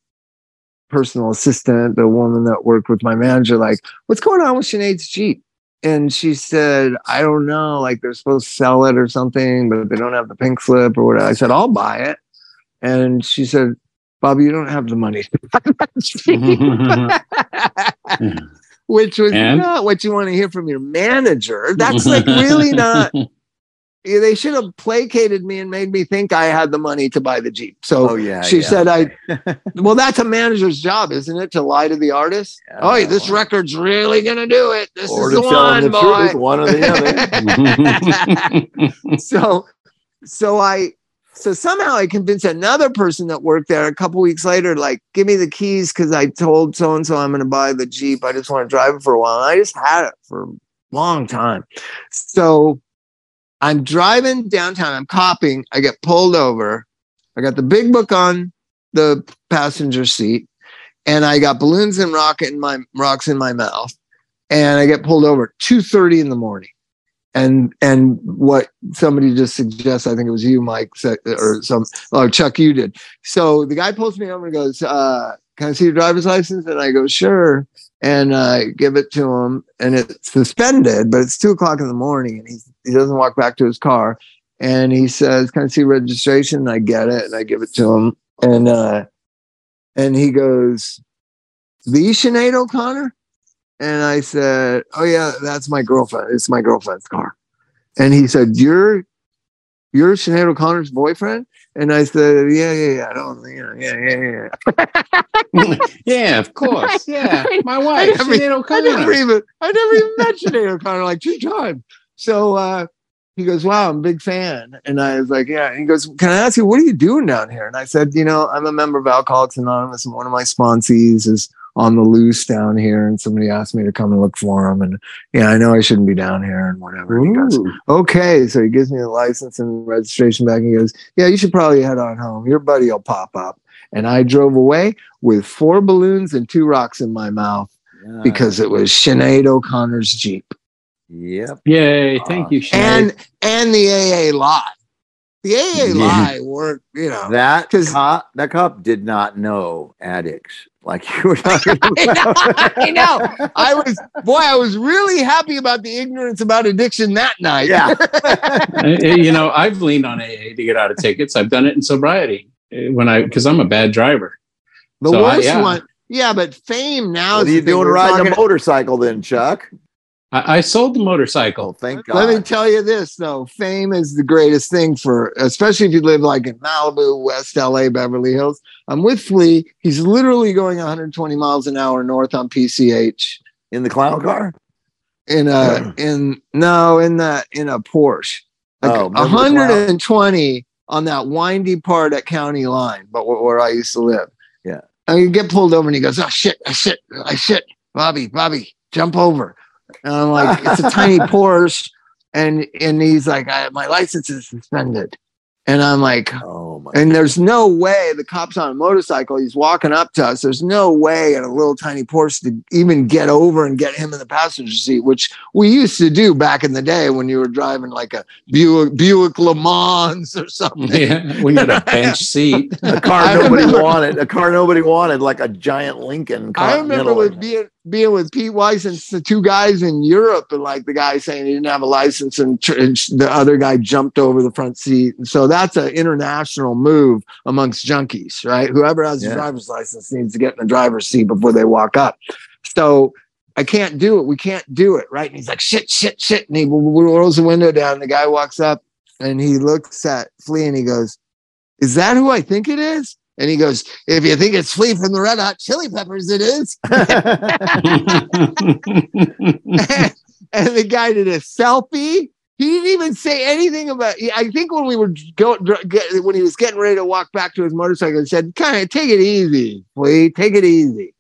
personal assistant, the woman that worked with my manager, like, what's going on with Sinead's Jeep? And she said, I don't know, like they're supposed to sell it or something, but they don't have the pink slip or whatever. I said, I'll buy it. And she said, Bobby, you don't have the money to buy that Jeep. Which was And? not what you want to hear from your manager. That's like really not. They should have placated me and made me think I had the money to buy the Jeep. So Oh yeah. she yeah. said I well, that's a manager's job, isn't it? To lie to the artist. Yeah. oh, this record's really gonna do it. This or is to the tell one, the boy. truth, one or the other. so, so I, so somehow I convinced another person that worked there a couple weeks later, like, give me the keys because I told so and so I'm gonna buy the Jeep. I just want to drive it for a while. And I just had it for a long time. So I'm driving downtown. I'm copying. I get pulled over. I got the big book on the passenger seat, and I got balloons and rocket in my rocks in my mouth. And I get pulled over 2:30 in the morning. And and what somebody just suggests, I think it was you, Mike, or some oh Chuck, you did. So the guy pulls me over and goes, uh, "Can I see your driver's license?" And I go, "Sure." And I give it to him, and it's suspended, but it's two o'clock in the morning, and he's he doesn't walk back to his car. And he says can i see registration? And i get it and i give it to him. And uh and he goes the Sinead o'connor? And i said oh yeah that's my girlfriend. It's my girlfriend's car. And he said you're you're Sinead o'connor's boyfriend and i said yeah yeah yeah i don't yeah yeah yeah yeah yeah, of course. Yeah, my I wife, never- Sinead I never even I never even met Sinead O'Connor like two times. So uh he goes, Wow, I'm a big fan. And I was like, Yeah. And he goes, Can I ask you, what are you doing down here? And I said, You know, I'm a member of Alcoholics Anonymous, and one of my sponsees is on the loose down here. And somebody asked me to come and look for him. And yeah, I know I shouldn't be down here and whatever. And he goes, Okay. So he gives me the license and registration back. And he goes, Yeah, you should probably head on home. Your buddy will pop up. And I drove away with four balloons and two rocks in my mouth Yeah. because it was Sinead O'Connor's Jeep Yep. Yay, thank you, Sinead. and and the AA lie. The AA Yeah. lie weren't, you know. That 'Cause- cop, that cop did not know addicts like you were talking I know, about. I know. I was boy, I was really happy about the ignorance about addiction that night. Yeah. You know, I've leaned on AA to get out of tickets. I've done it in sobriety uh, when I because I'm a bad driver. The So I- worst yeah. one. Yeah, but fame now What is are you doing We're riding a motorcycle then, Chuck? I, I sold the Oh, motorcycle. thank God. Let me tell you this though, fame is the greatest thing for, especially if you live like in Malibu, West LA, Beverly Hills. I'm with Flea. He's literally going 120 miles an hour north on PCH. In the clown car? in a in no in the in a Porsche. Oh, like Oh, remember the clown? 120 on that windy part at county line, but where, where I used to live. Yeah. And you get pulled over and he goes, Oh shit, I shit, I shit. Bobby, Bobby, jump over. And I'm like, it's a tiny Porsche. And and he's like, I, my license is suspended. And I'm like, Oh my! and there's no way the cop's on a motorcycle. He's walking up to us. There's no way in a little tiny Porsche to even get over and get him in the passenger seat, which we used to do back in the day when you were driving like a Buick, Buick Le Mans or something. Yeah, we had a bench seat. A car I nobody remember- wanted. A car nobody wanted, like a giant Lincoln. I remember Continental. with being being with Pete Weiss and the two guys in Europe, and like the guy saying he didn't have a license, and, tr- and the other guy jumped over the front seat. And so that's an international move amongst junkies, right? Whoever has Yeah. a driver's license needs to get in the driver's seat before they walk up. So I can't do it. We can't do it, right? And he's like, shit, shit, shit. And he rolls the window down. And the guy walks up and he looks at Flea and he goes, Is that who I think it is? And he goes, If you think it's Flea from the Red Hot Chili Peppers, it is. and the guy did a selfie. He didn't even say anything about. I think when we were going, get, when he was getting ready to walk back to his motorcycle, he said, "Kind of take it easy, please. Take it easy."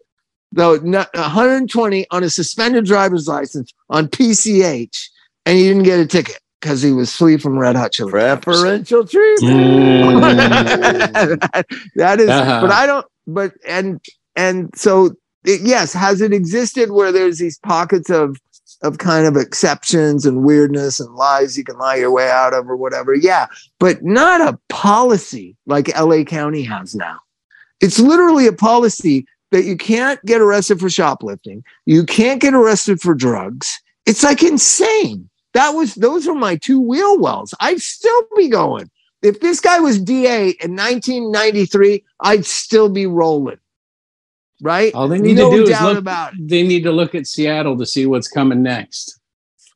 Though no- 120 on a suspended driver's license on PCH, and he didn't get a ticket because he was Flea from Red Hot Chili Peppers. Preferential treatment. Mm. that is, Uh-huh. but I don't. But and and so it, yes, has it existed where there's these pockets of of kind of exceptions and weirdness and lies you can lie your way out of or whatever? Yeah, but not a policy like LA County has now. It's literally a policy that you can't get arrested for shoplifting. You can't get arrested for drugs. It's like insane. That was those were my two wheel wells. I'd still be going. If this guy was DA in 1993, I'd still be rolling. Right? All they need no to do is look. about it. They need to look at Seattle to see what's coming next.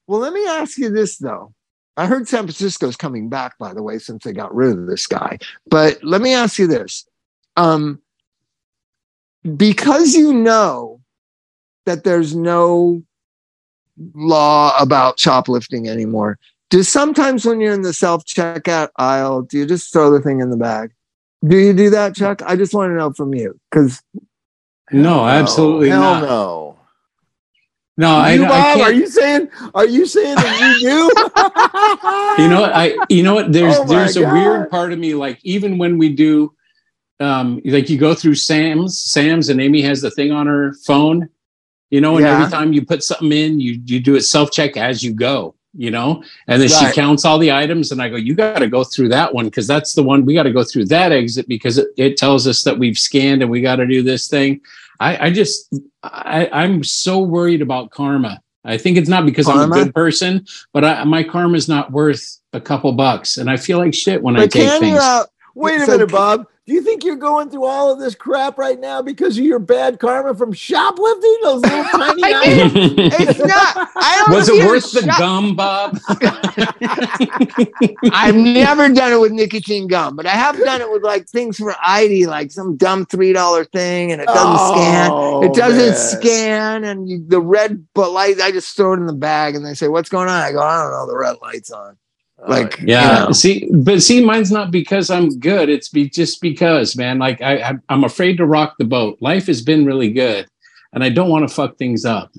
Well, let me ask you this though. I heard San Francisco's coming back, by the way, since they got rid of this guy. But let me ask you this. Um, because you know that there's no law about shoplifting anymore, do sometimes when you're in the self checkout aisle, do you just throw the thing in the bag? Do you do that, Chuck? I just want to know from you because No, absolutely Hell not. no. No, you, I Bob, are can't. you saying? Are you saying that you do? You know what? I. You know what? There's Oh my there's a weird part of me. Like even when we do, um, like you go through Sam's, Sam's, and Amy has the thing on her phone. You know, and Yeah. every time you put something in, you you do it self check as you go. You know, and then Right. she counts all the items, and I go, you got to go through that one because that's the one we got to go through that exit because it, it tells us that we've scanned and we got to do this thing. I, I just I, I'm so worried about karma. I think it's not because I'm a good person, but I, my karma is not worth a couple bucks, and I feel like shit when I but take things. out? Wait a So- minute, Bob. Do you think you're going through all of this crap right now because of your bad karma from shoplifting those little tiny items? It's not. I don't Was know it if worth the you're shop- gum, Bob? I've never done it with nicotine gum, but I have done it with like things for ID, like some dumb three dollar thing, and it doesn't scan. Oh, It doesn't man. scan, and you, the red but light. I just throw it in the bag, and they say, "What's going on?" I go, "I don't know. The red light's on." Like, uh, you Yeah. know. See, but see, mine's not because I'm good. It's be just because, man. Like I, I, I'm afraid to rock the boat. Life has been really good, and I don't want to fuck things up.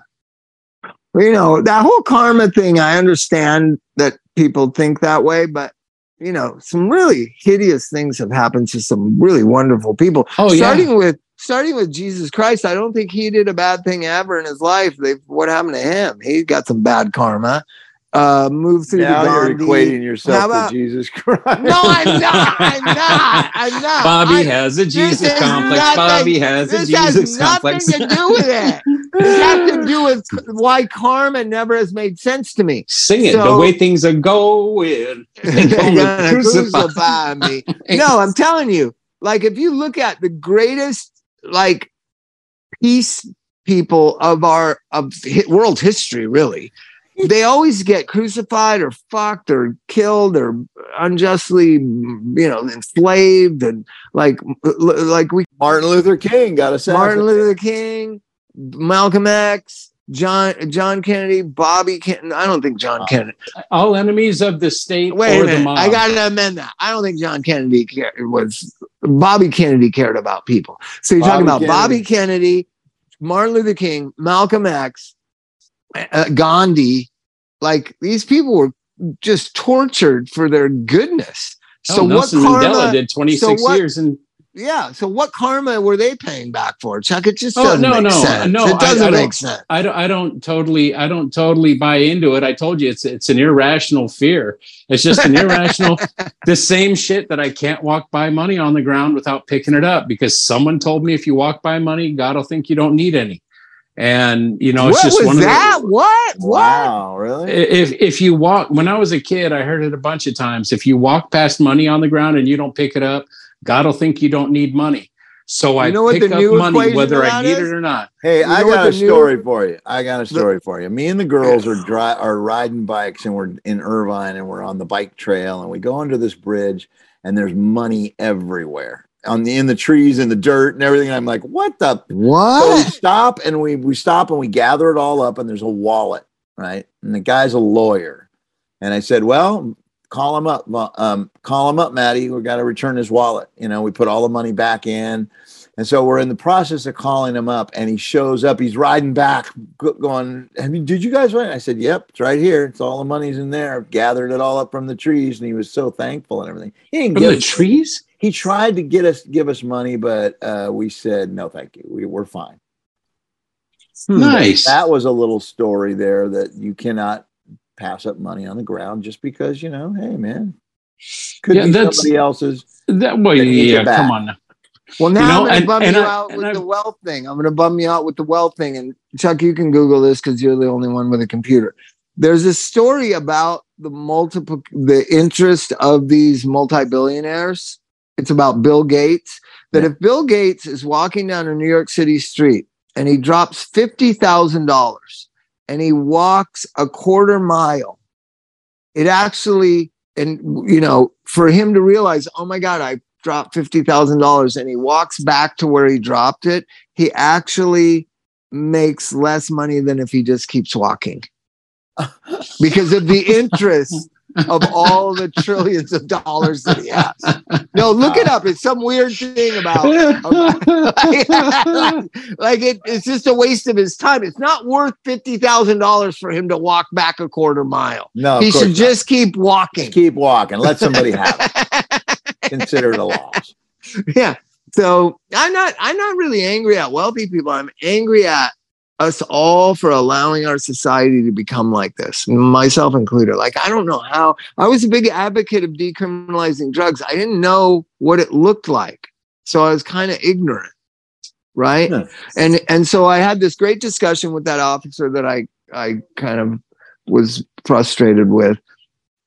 you know that whole karma thing. I understand that people think that way, but you know, some really hideous things have happened to some really wonderful people. Oh yeah. starting with starting with Jesus Christ, I don't think he did a bad thing ever in his life. They what happened to him? He got some bad karma. Uh, moved through Now the you're equating yourself How about- to Jesus Christ. No, I'm not. I'm not. I'm not. Bobby I- has a Jesus complex. nothing- Bobby has a this Jesus has nothing complex. to do with it. It has to do with why karma never has made sense to me. Sing it So- the way things are going. They You're gonna gonna crucify. crucify me. No, I'm telling you, like if you look at the greatest like peace people of our of hi- world history, really, they always get crucified or fucked or killed or unjustly, you know, enslaved and like like we Martin Luther King got assassinated. Martin Luther King, Malcolm X, John John Kennedy, Bobby Kennedy. I don't think John Uh, Kennedy. All enemies of the state Wait or a the minute. mob. I got to amend that. I don't think John Kennedy cared, was Bobby Kennedy cared about people. So you're talking Bobby about Bobby Kennedy, Martin Luther King, Malcolm X, uh, Gandhi. Like these people were just tortured for their goodness. Hell, So what Nelson Mandela karma? did 26 so what- years and Yeah. So what karma were they paying back for, Chuck? It just Oh, doesn't no, make no, sense. no, it doesn't I make sense. I don't I don't totally I don't totally buy into it. I told you it's it's an irrational fear. It's just an irrational the same shit that I can't walk by money on the ground without picking it up because someone told me if you walk by money, God will think you don't need any. And you know, it's what just was one that? of the what? What? Wow, really? if if you walk when I was a kid, I heard it a bunch of times. If you walk past money on the ground and you don't pick it up, God will think you don't need money. So I You know what pick the up new money equation whether I need is? it or not. Hey, You I got a the new- story for you. I got a story for you. Me and the girls are dri- are riding bikes and we're in Irvine and we're on the bike trail and we go under this bridge and there's money everywhere on the in the trees and the dirt and everything. And I'm like, what the? So we What? stop and we we stop and we gather it all up and there's a wallet, right? And the guy's a lawyer. And I said, well, call him up. Um, call him up, Maddie. We got to return his wallet. You know, we put all the money back in. And so we're in the process of calling him up, and he shows up. He's riding back, going, Have you, Did you guys write? I said, Yep, it's right here. It's all the money's in there. I've gathered it all up from the trees. And he was so thankful and everything. He didn't From give the us- trees? He tried to get us, give us money, but uh, we said, No, thank you. We, we're fine. Hmm. Nice. That was a little story there that you cannot pass up money on the ground just because, you know, hey, man, could Yeah, be that's- somebody else's. That well, Then you get yeah, come on. Well, now You know, I'm going to bum and you I- out with I've- the wealth thing. I'm going to bum you out with the wealth thing. And Chuck, you can Google this because you're the only one with a computer. There's a story about the multiple, the interest of these multi-billionaires. It's about Bill Gates. That Yeah. if Bill Gates is walking down a New York City street and he drops fifty thousand dollars and he walks a quarter mile, it actually, and you know, for him to realize, oh my God, I dropped fifty thousand dollars, and he walks back to where he dropped it, he actually makes less money than if he just keeps walking because of the interest of all the trillions of dollars that he has. No, look it up. It's some weird thing about like it, it's just a waste of his time. It's not worth fifty thousand dollars for him to walk back a quarter mile. No, he should not. just keep walking. Just keep walking. Let somebody have it. Consider it a loss. yeah. So I'm not I'm not really angry at wealthy people. I'm angry at us all for allowing our society to become like this, myself included. Like I don't know how I was a big advocate of decriminalizing drugs. I didn't know what it looked like. So I was kind of ignorant. Right. Yeah. And and so I had this great discussion with that officer that I I kind of was frustrated with.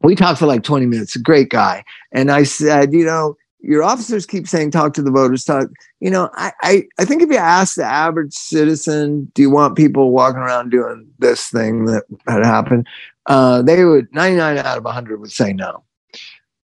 We talked for like 20 minutes, a great guy. And I said, you know, your officers keep saying talk to the voters, talk. You know, I, I I think if you ask the average citizen, do you want people walking around doing this thing that had happened? Uh, they would 99 out of 100 would say no.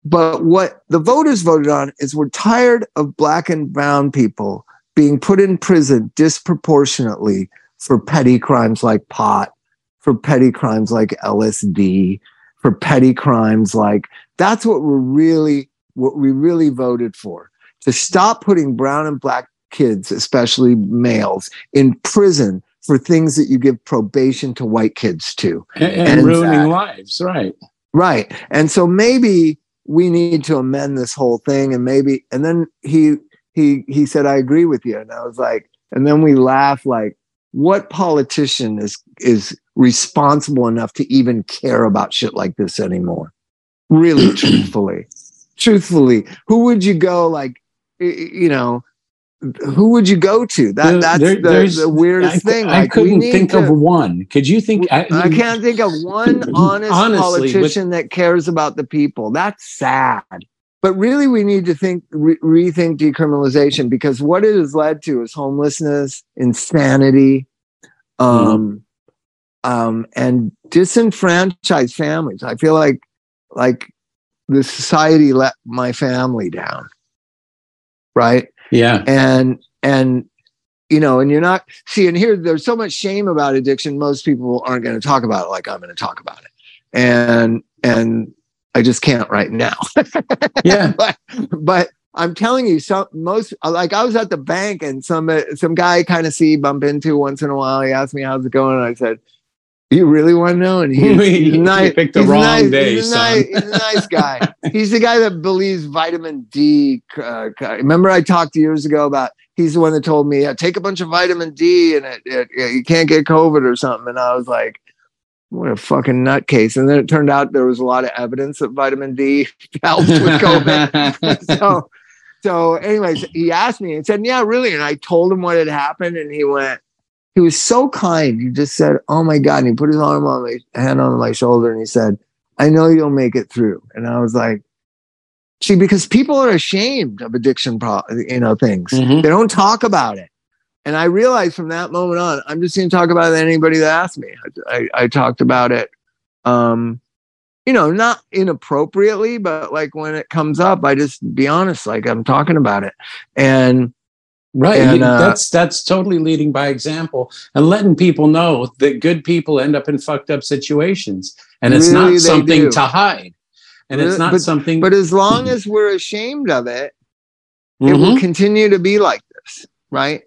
But what the voters voted on is we're tired of black and brown people being put in prison disproportionately for petty crimes like pot, for petty crimes like LSD, for petty crimes like that's what we're really what we really voted for to stop putting brown and black kids, especially males, in prison for things that you give probation to white kids to. and, and And ruining Zach. lives, right? Right. And so maybe we need to amend this whole thing and maybe and then he he he said I agree with you and I was like and then we laugh like what politician is is responsible enough to even care about shit like this anymore? Really truthfully. Truthfully, who would you go like you know who would you go to? That that's there- the, the weirdest I, thing. I Like, couldn't think to- of one. Could you think? I, I can't think of one honest Honestly, with- politician that cares about the people. That's sad. But really, we need to think, re- rethink decriminalization because what it has led to is homelessness, insanity, um, um, and disenfranchised families. I feel like, like the society let my family down, right? Yeah. and and you know, and you're not see, and here there's so much shame about addiction. Most people aren't going to talk about it like I'm going to talk about it, and and I just can't right now. Yeah. but but I'm telling you, some most like I was at the bank and some some guy kind of see bump into once in a while. He asked me how's it going, and I said, "You really want to know?" And he's, he's nice. picked the he's wrong nice, day, he's, a nice, he's a nice guy. he's the guy that believes vitamin D. Uh, remember, I talked years ago about. He's the one that told me, yeah, take a bunch of vitamin D and it, it, you can't get COVID or something. And I was like, what a fucking nutcase. And then it turned out there was a lot of evidence that vitamin D helps with COVID. so, so anyways, he asked me and said, yeah, really. And I told him what had happened. And he went, he was so kind. He just said, oh my God. And he put his arm on my hand on my shoulder and he said, I know you'll make it through. And I was like, see, because people are ashamed of addiction, pro- you know, things. Mhm. They don't talk about it. And I realized from that moment on, I'm just going to talk about it to anybody that asks me. I, I, I talked about it, um, you know, not inappropriately, but like when it comes up, I just be honest, like I'm talking about it. And Right. And, uh, that's that's totally leading by example and letting people know that good people end up in fucked up situations. And it's Really, not something do. to hide. And it's not But- something but as long as we're ashamed of it, it Mhm. will continue to be like this, right?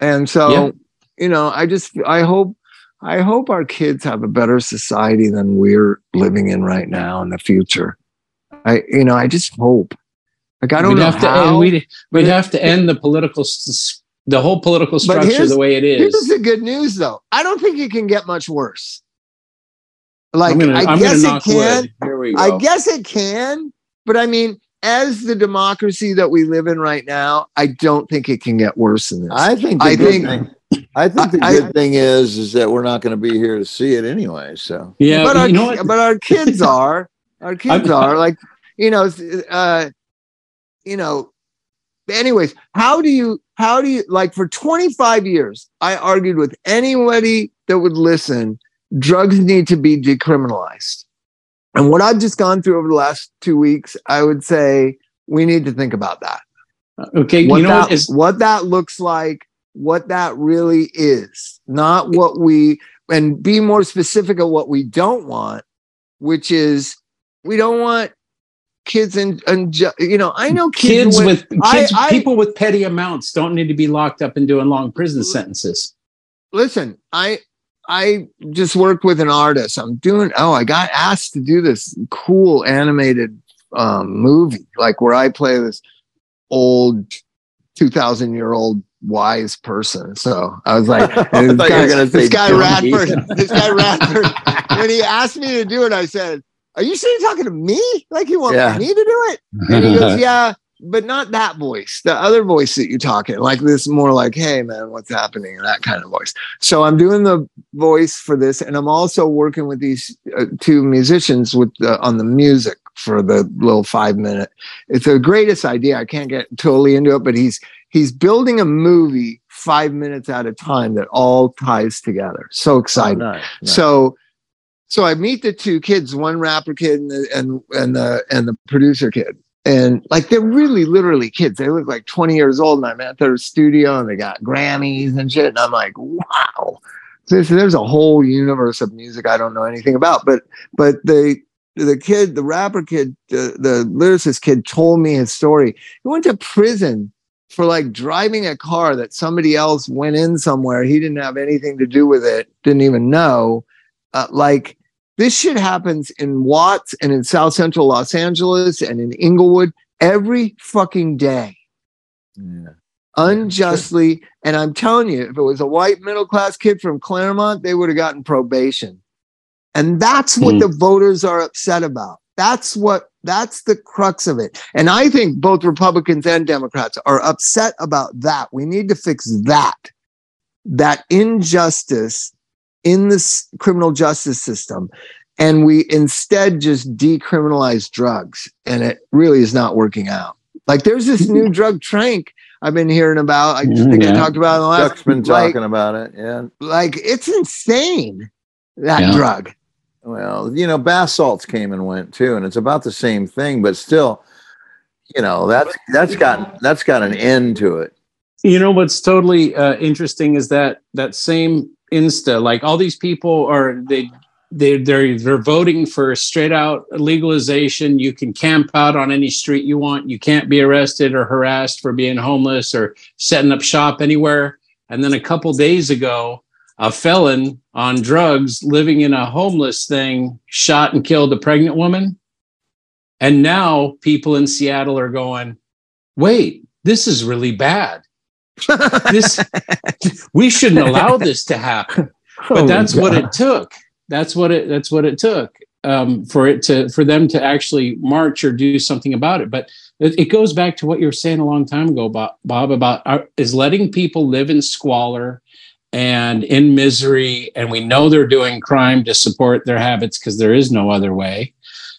And so, Yeah. you know, I just I hope I hope our kids have a better society than we're living in right now in the future. I you know, I just hope. Like I don't we'd know have to end, we'd, we'd have to end the political the whole political structure the way it is. Here's is. the good news though. I don't think it can get much worse. Like I'm gonna, I I'm guess it can. Here we go. I guess it can, but I mean, as the democracy that we live in right now, I don't think it can get worse than this. I think the I good think- thing, I think the I- good thing is is that we're not going to be here to see it anyway. So yeah, but you our, know but our kids are. Our kids I'm- are like, you know, uh, you know. Anyways, how do you how do you like for 25 years? I argued with anybody that would listen. Drugs need to be decriminalized, and what I've just gone through over the last two weeks, I would say we need to think about that. Uh, okay, what you know that, what is what that looks like, what that really is, not what we and be more specific of what we don't want, which is we don't want kids and and you know I know kids, kids when- with kids, I- people with petty amounts don't need to be locked up and doing long prison sentences. listen I I just worked with an artist. I'm doing oh I got asked to do this cool animated um, movie like where I play this old 2000 year old wise person. So I was like, I this guy, this guy. Radford, this guy Radford, when he asked me to do it, I said, "Are you sure you're talking to me? Like you want Yeah. me to do it?" And he goes, "Yeah." But not that voice, the other voice that you're talking, like this more like, hey man, what's happening? That kind of voice. So I'm doing the voice for this, and I'm also working with these uh, two musicians with the, on the music for the little five minute. It's the greatest idea. I can't get totally into it, but he's he's building a movie five minutes at a time that all ties together. So exciting. Oh, nice, nice. So so I meet the two kids, one rapper kid and the, and and the and the producer kid. And like they're really literally kids. They look like 20 years old. And I'm at their studio and they got Grammys and shit. And I'm like, wow. There's, there's a whole universe of music I don't know anything about. But but the the kid, the rapper kid, the, the lyricist kid told me his story. He went to prison for like driving a car that somebody else went in somewhere. He didn't have anything to do with it, didn't even know. Uh, like this shit happens in Watts and in South Central Los Angeles and in Inglewood every fucking day, Yeah. unjustly. And I'm telling you, if it was a white middle class kid from Claremont, they would have gotten probation. And that's what Hmm. the voters are upset about. That's what that's the crux of it. And I think both Republicans and Democrats are upset about that. We need to fix that. That injustice in this criminal justice system. And we instead just decriminalize drugs. And it really is not working out. Like there's this new drug tranq I've been hearing about. I just think I talked about it in the last Chuck's been like- talking about it. Yeah. like it's insane that Yeah. drug Well, you know, bath salts came and went too, and it's about the same thing, but still, you know, that's that's got that's got an end to it. You know what's totally uh, interesting is that that same Insta, like all these people are they they they're they're voting for straight out legalization. You can camp out on any street you want. You can't be arrested or harassed for being homeless or setting up shop anywhere. And then a couple days ago, a felon on drugs living in a homeless thing shot and killed a pregnant woman. And now people in Seattle are going, wait, this is really bad. This we shouldn't allow this to happen. But that's what it took. That's what it that's what it took um, for it to for them to actually march or do something about it. But it, it goes back to what you were saying a long time ago, Bob, Bob about our, is letting people live in squalor and in misery, and we know they're doing crime to support their habits because there is no other way.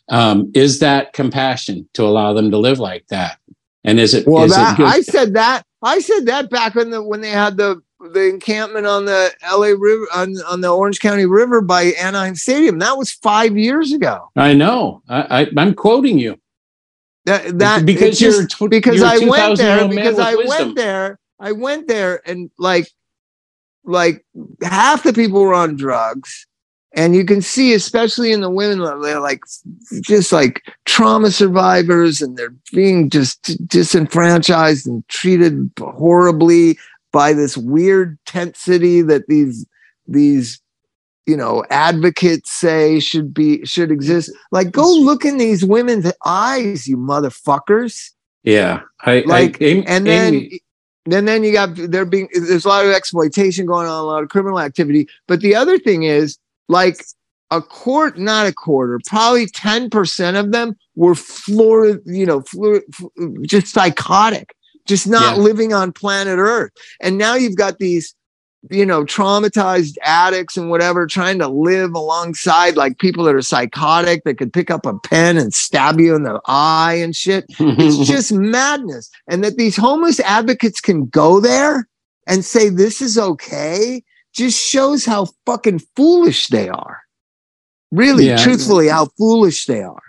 Um, is that compassion to allow them to live like that? And is it? Well, is that, it good? I said that. I said that back when the when they had the the encampment on the LA River on, on the Orange County River by Anaheim Stadium. That was five years ago. I know. I, I, I'm quoting you. That that because you're tw- because you're I went there because I wisdom. went there. I went there and like like half the people were on drugs. And you can see, especially in the women, they're like just like trauma survivors and they're being just disenfranchised and treated horribly by this weird tent city that these these you know advocates say should be should exist. Like go look in these women's eyes you motherfuckers. Yeah, I like I, Amy, and then Amy- then then you got there being there's a lot of exploitation going on a lot of criminal activity. But the other thing is like a quart not a quarter probably 10% of them were floor you know floor, just psychotic just not Yeah. living on planet earth and now you've got these you know traumatized addicts and whatever trying to live alongside like people that are psychotic that could pick up a pen and stab you in the eye and shit it's just madness. And that these homeless advocates can go there and say this is okay just shows how fucking foolish they are. Really, Yeah. truthfully, how foolish they are.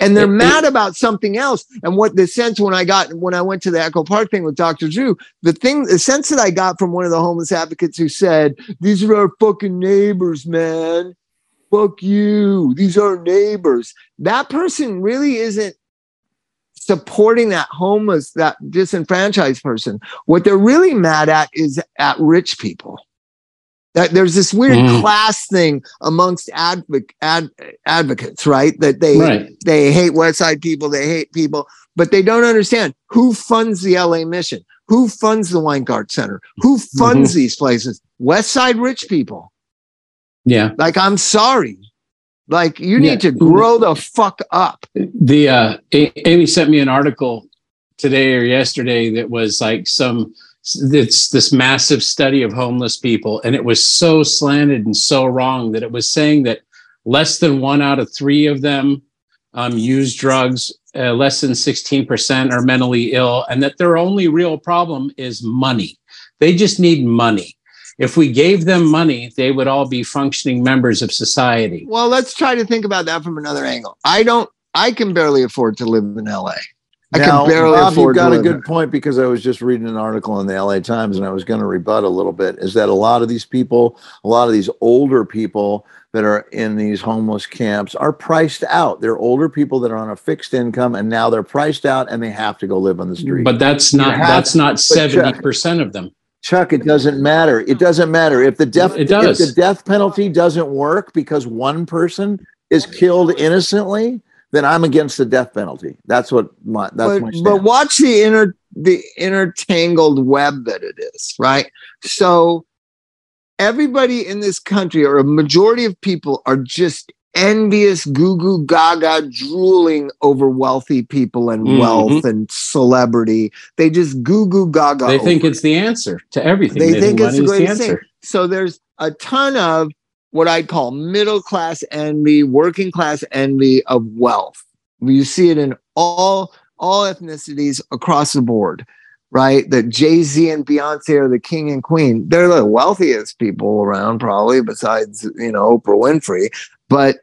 And they're It- it- mad about something else. And what the sense when I got when I went to the Echo Park thing with Dr. Drew, the thing, the sense that I got from one of the homeless advocates who said, These are our fucking neighbors, man. Fuck you. These are neighbors. That person really isn't supporting that homeless, that disenfranchised person. What they're really mad at is at rich people. That there's this weird Mm. class thing amongst ad, advocates, right? That they right. they hate West Side people, they hate people, but they don't understand who funds the LA Mission, who funds the Weingart Center, who funds these places. West Side rich people. Yeah. Like, I'm sorry. Like, you Yeah. need to grow the fuck up. The uh, A- Amy sent me an article today or yesterday that was like some it's this massive study of homeless people, and it was so slanted and so wrong that it was saying that less than one out of three of them um, use drugs, uh, less than sixteen percent are mentally ill, and that their only real problem is money. They just need money. If we gave them money, they would all be functioning members of society. Well, let's try to think about that from another angle. I don't, I can barely afford to live in LA. I now, can barely Bob, afford you've got a good there. point because I was just reading an article in the LA Times and I was going to rebut a little bit. Is that a lot of these people, a lot of these older people that are in these homeless camps are priced out. They're older people that are on a fixed income and now they're priced out and they have to go live on the street. But that's not have- that's not seventy percent of them. Chuk, it doesn't matter. It doesn't matter if the death It does. if the death penalty doesn't work because one person is killed innocently. Then I'm against the death penalty. That's what my that's but, my but watch the inner the intertangled web that it is right so everybody in this country or a majority of people are just envious goo goo gaga drooling over wealthy people and Mhm. wealth and celebrity they just goo goo gaga They think over it's the answer to everything. they think it's the money is greatest thing. So there's a ton of what I'd call middle class envy, working class envy of wealth. You see it in all all ethnicities across the board, right? That Jay Z and Beyonce are the king and queen. They're the wealthiest people around, probably besides you know Oprah Winfrey. But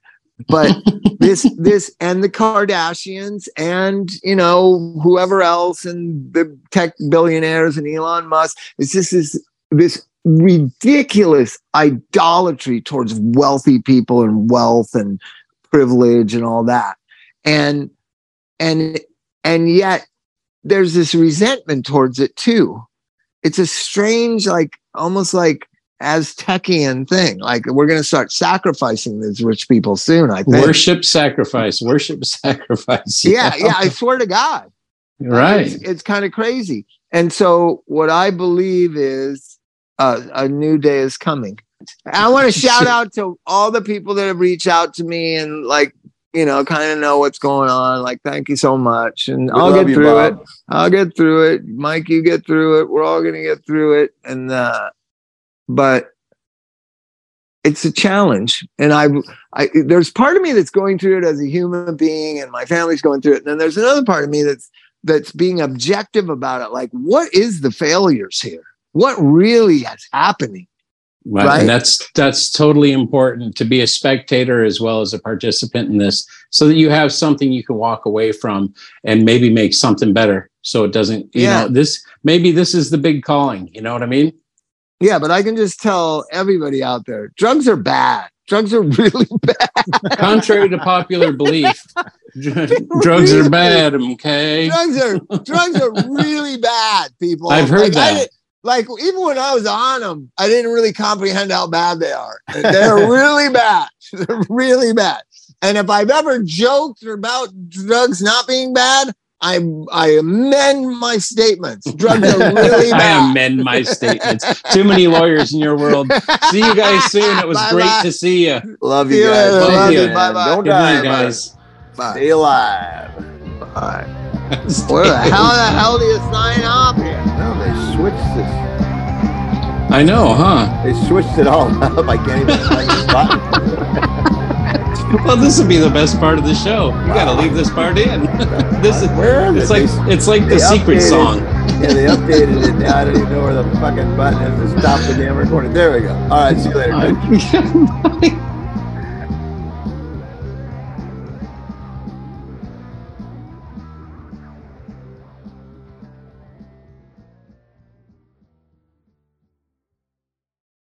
but this this and the Kardashians and you know whoever else and the tech billionaires and Elon Musk. It's just this this ridiculous idolatry towards wealthy people and wealth and privilege and all that. And and and yet there's this resentment towards it too. It's a strange, like almost like Aztecian thing. Like we're going to start sacrificing these rich people soon. I think worship, sacrifice, worship, sacrifice. Yeah, yeah. I swear to God, right? It's, it's kind of crazy. And so, what I believe is uh, a new day is coming. I want to shout out to all the people that have reached out to me and like you know kind of know what's going on. Like, thank you so much, and We I'll get you, through Bob. it. I'll get through it. Mike, you get through it. We're all gonna get through it. And uh, but it's a challenge, and I, I there's part of me that's going through it as a human being, and my family's going through it. And then there's another part of me that's that's being objective about it. Like, what is the failures here? What really is happening? Right. Right. And that's that's totally important to be a spectator as well as a participant in this so that you have something you can walk away from and maybe make something better so it doesn't you Yeah. know this maybe this is the big calling you know what i mean Yeah, but I can just tell everybody out there, drugs are bad. Drugs are really bad. contrary to popular belief drugs are bad okay drugs are drugs are really bad, people. I've heard like, that. Didn't- like even when I was on them, I didn't really comprehend how bad they are. They're really bad. They're really bad. And if I've ever joked about drugs not being bad, I I amend my statements. Drugs are really bad. I amend my statements. Too many lawyers in your world. See you guys soon. It was Bye-bye. great to see you. Love you you guys. later. Thank Love you, you. Bye-bye. Don't Good die, night, guys. Bye. Stay alive. Bye. Where the hell the hell do you sign off here? They switched this. I know, huh? They switched it all up. I can't even find the button. Well, this would be the best part of the show. You got to leave this part in. this is Where it's it? like They- it's like the secret updated- song. Yeah, they updated it. Now I don't even know where the fucking button is to stop the damn recording. There we go. All right, see you later.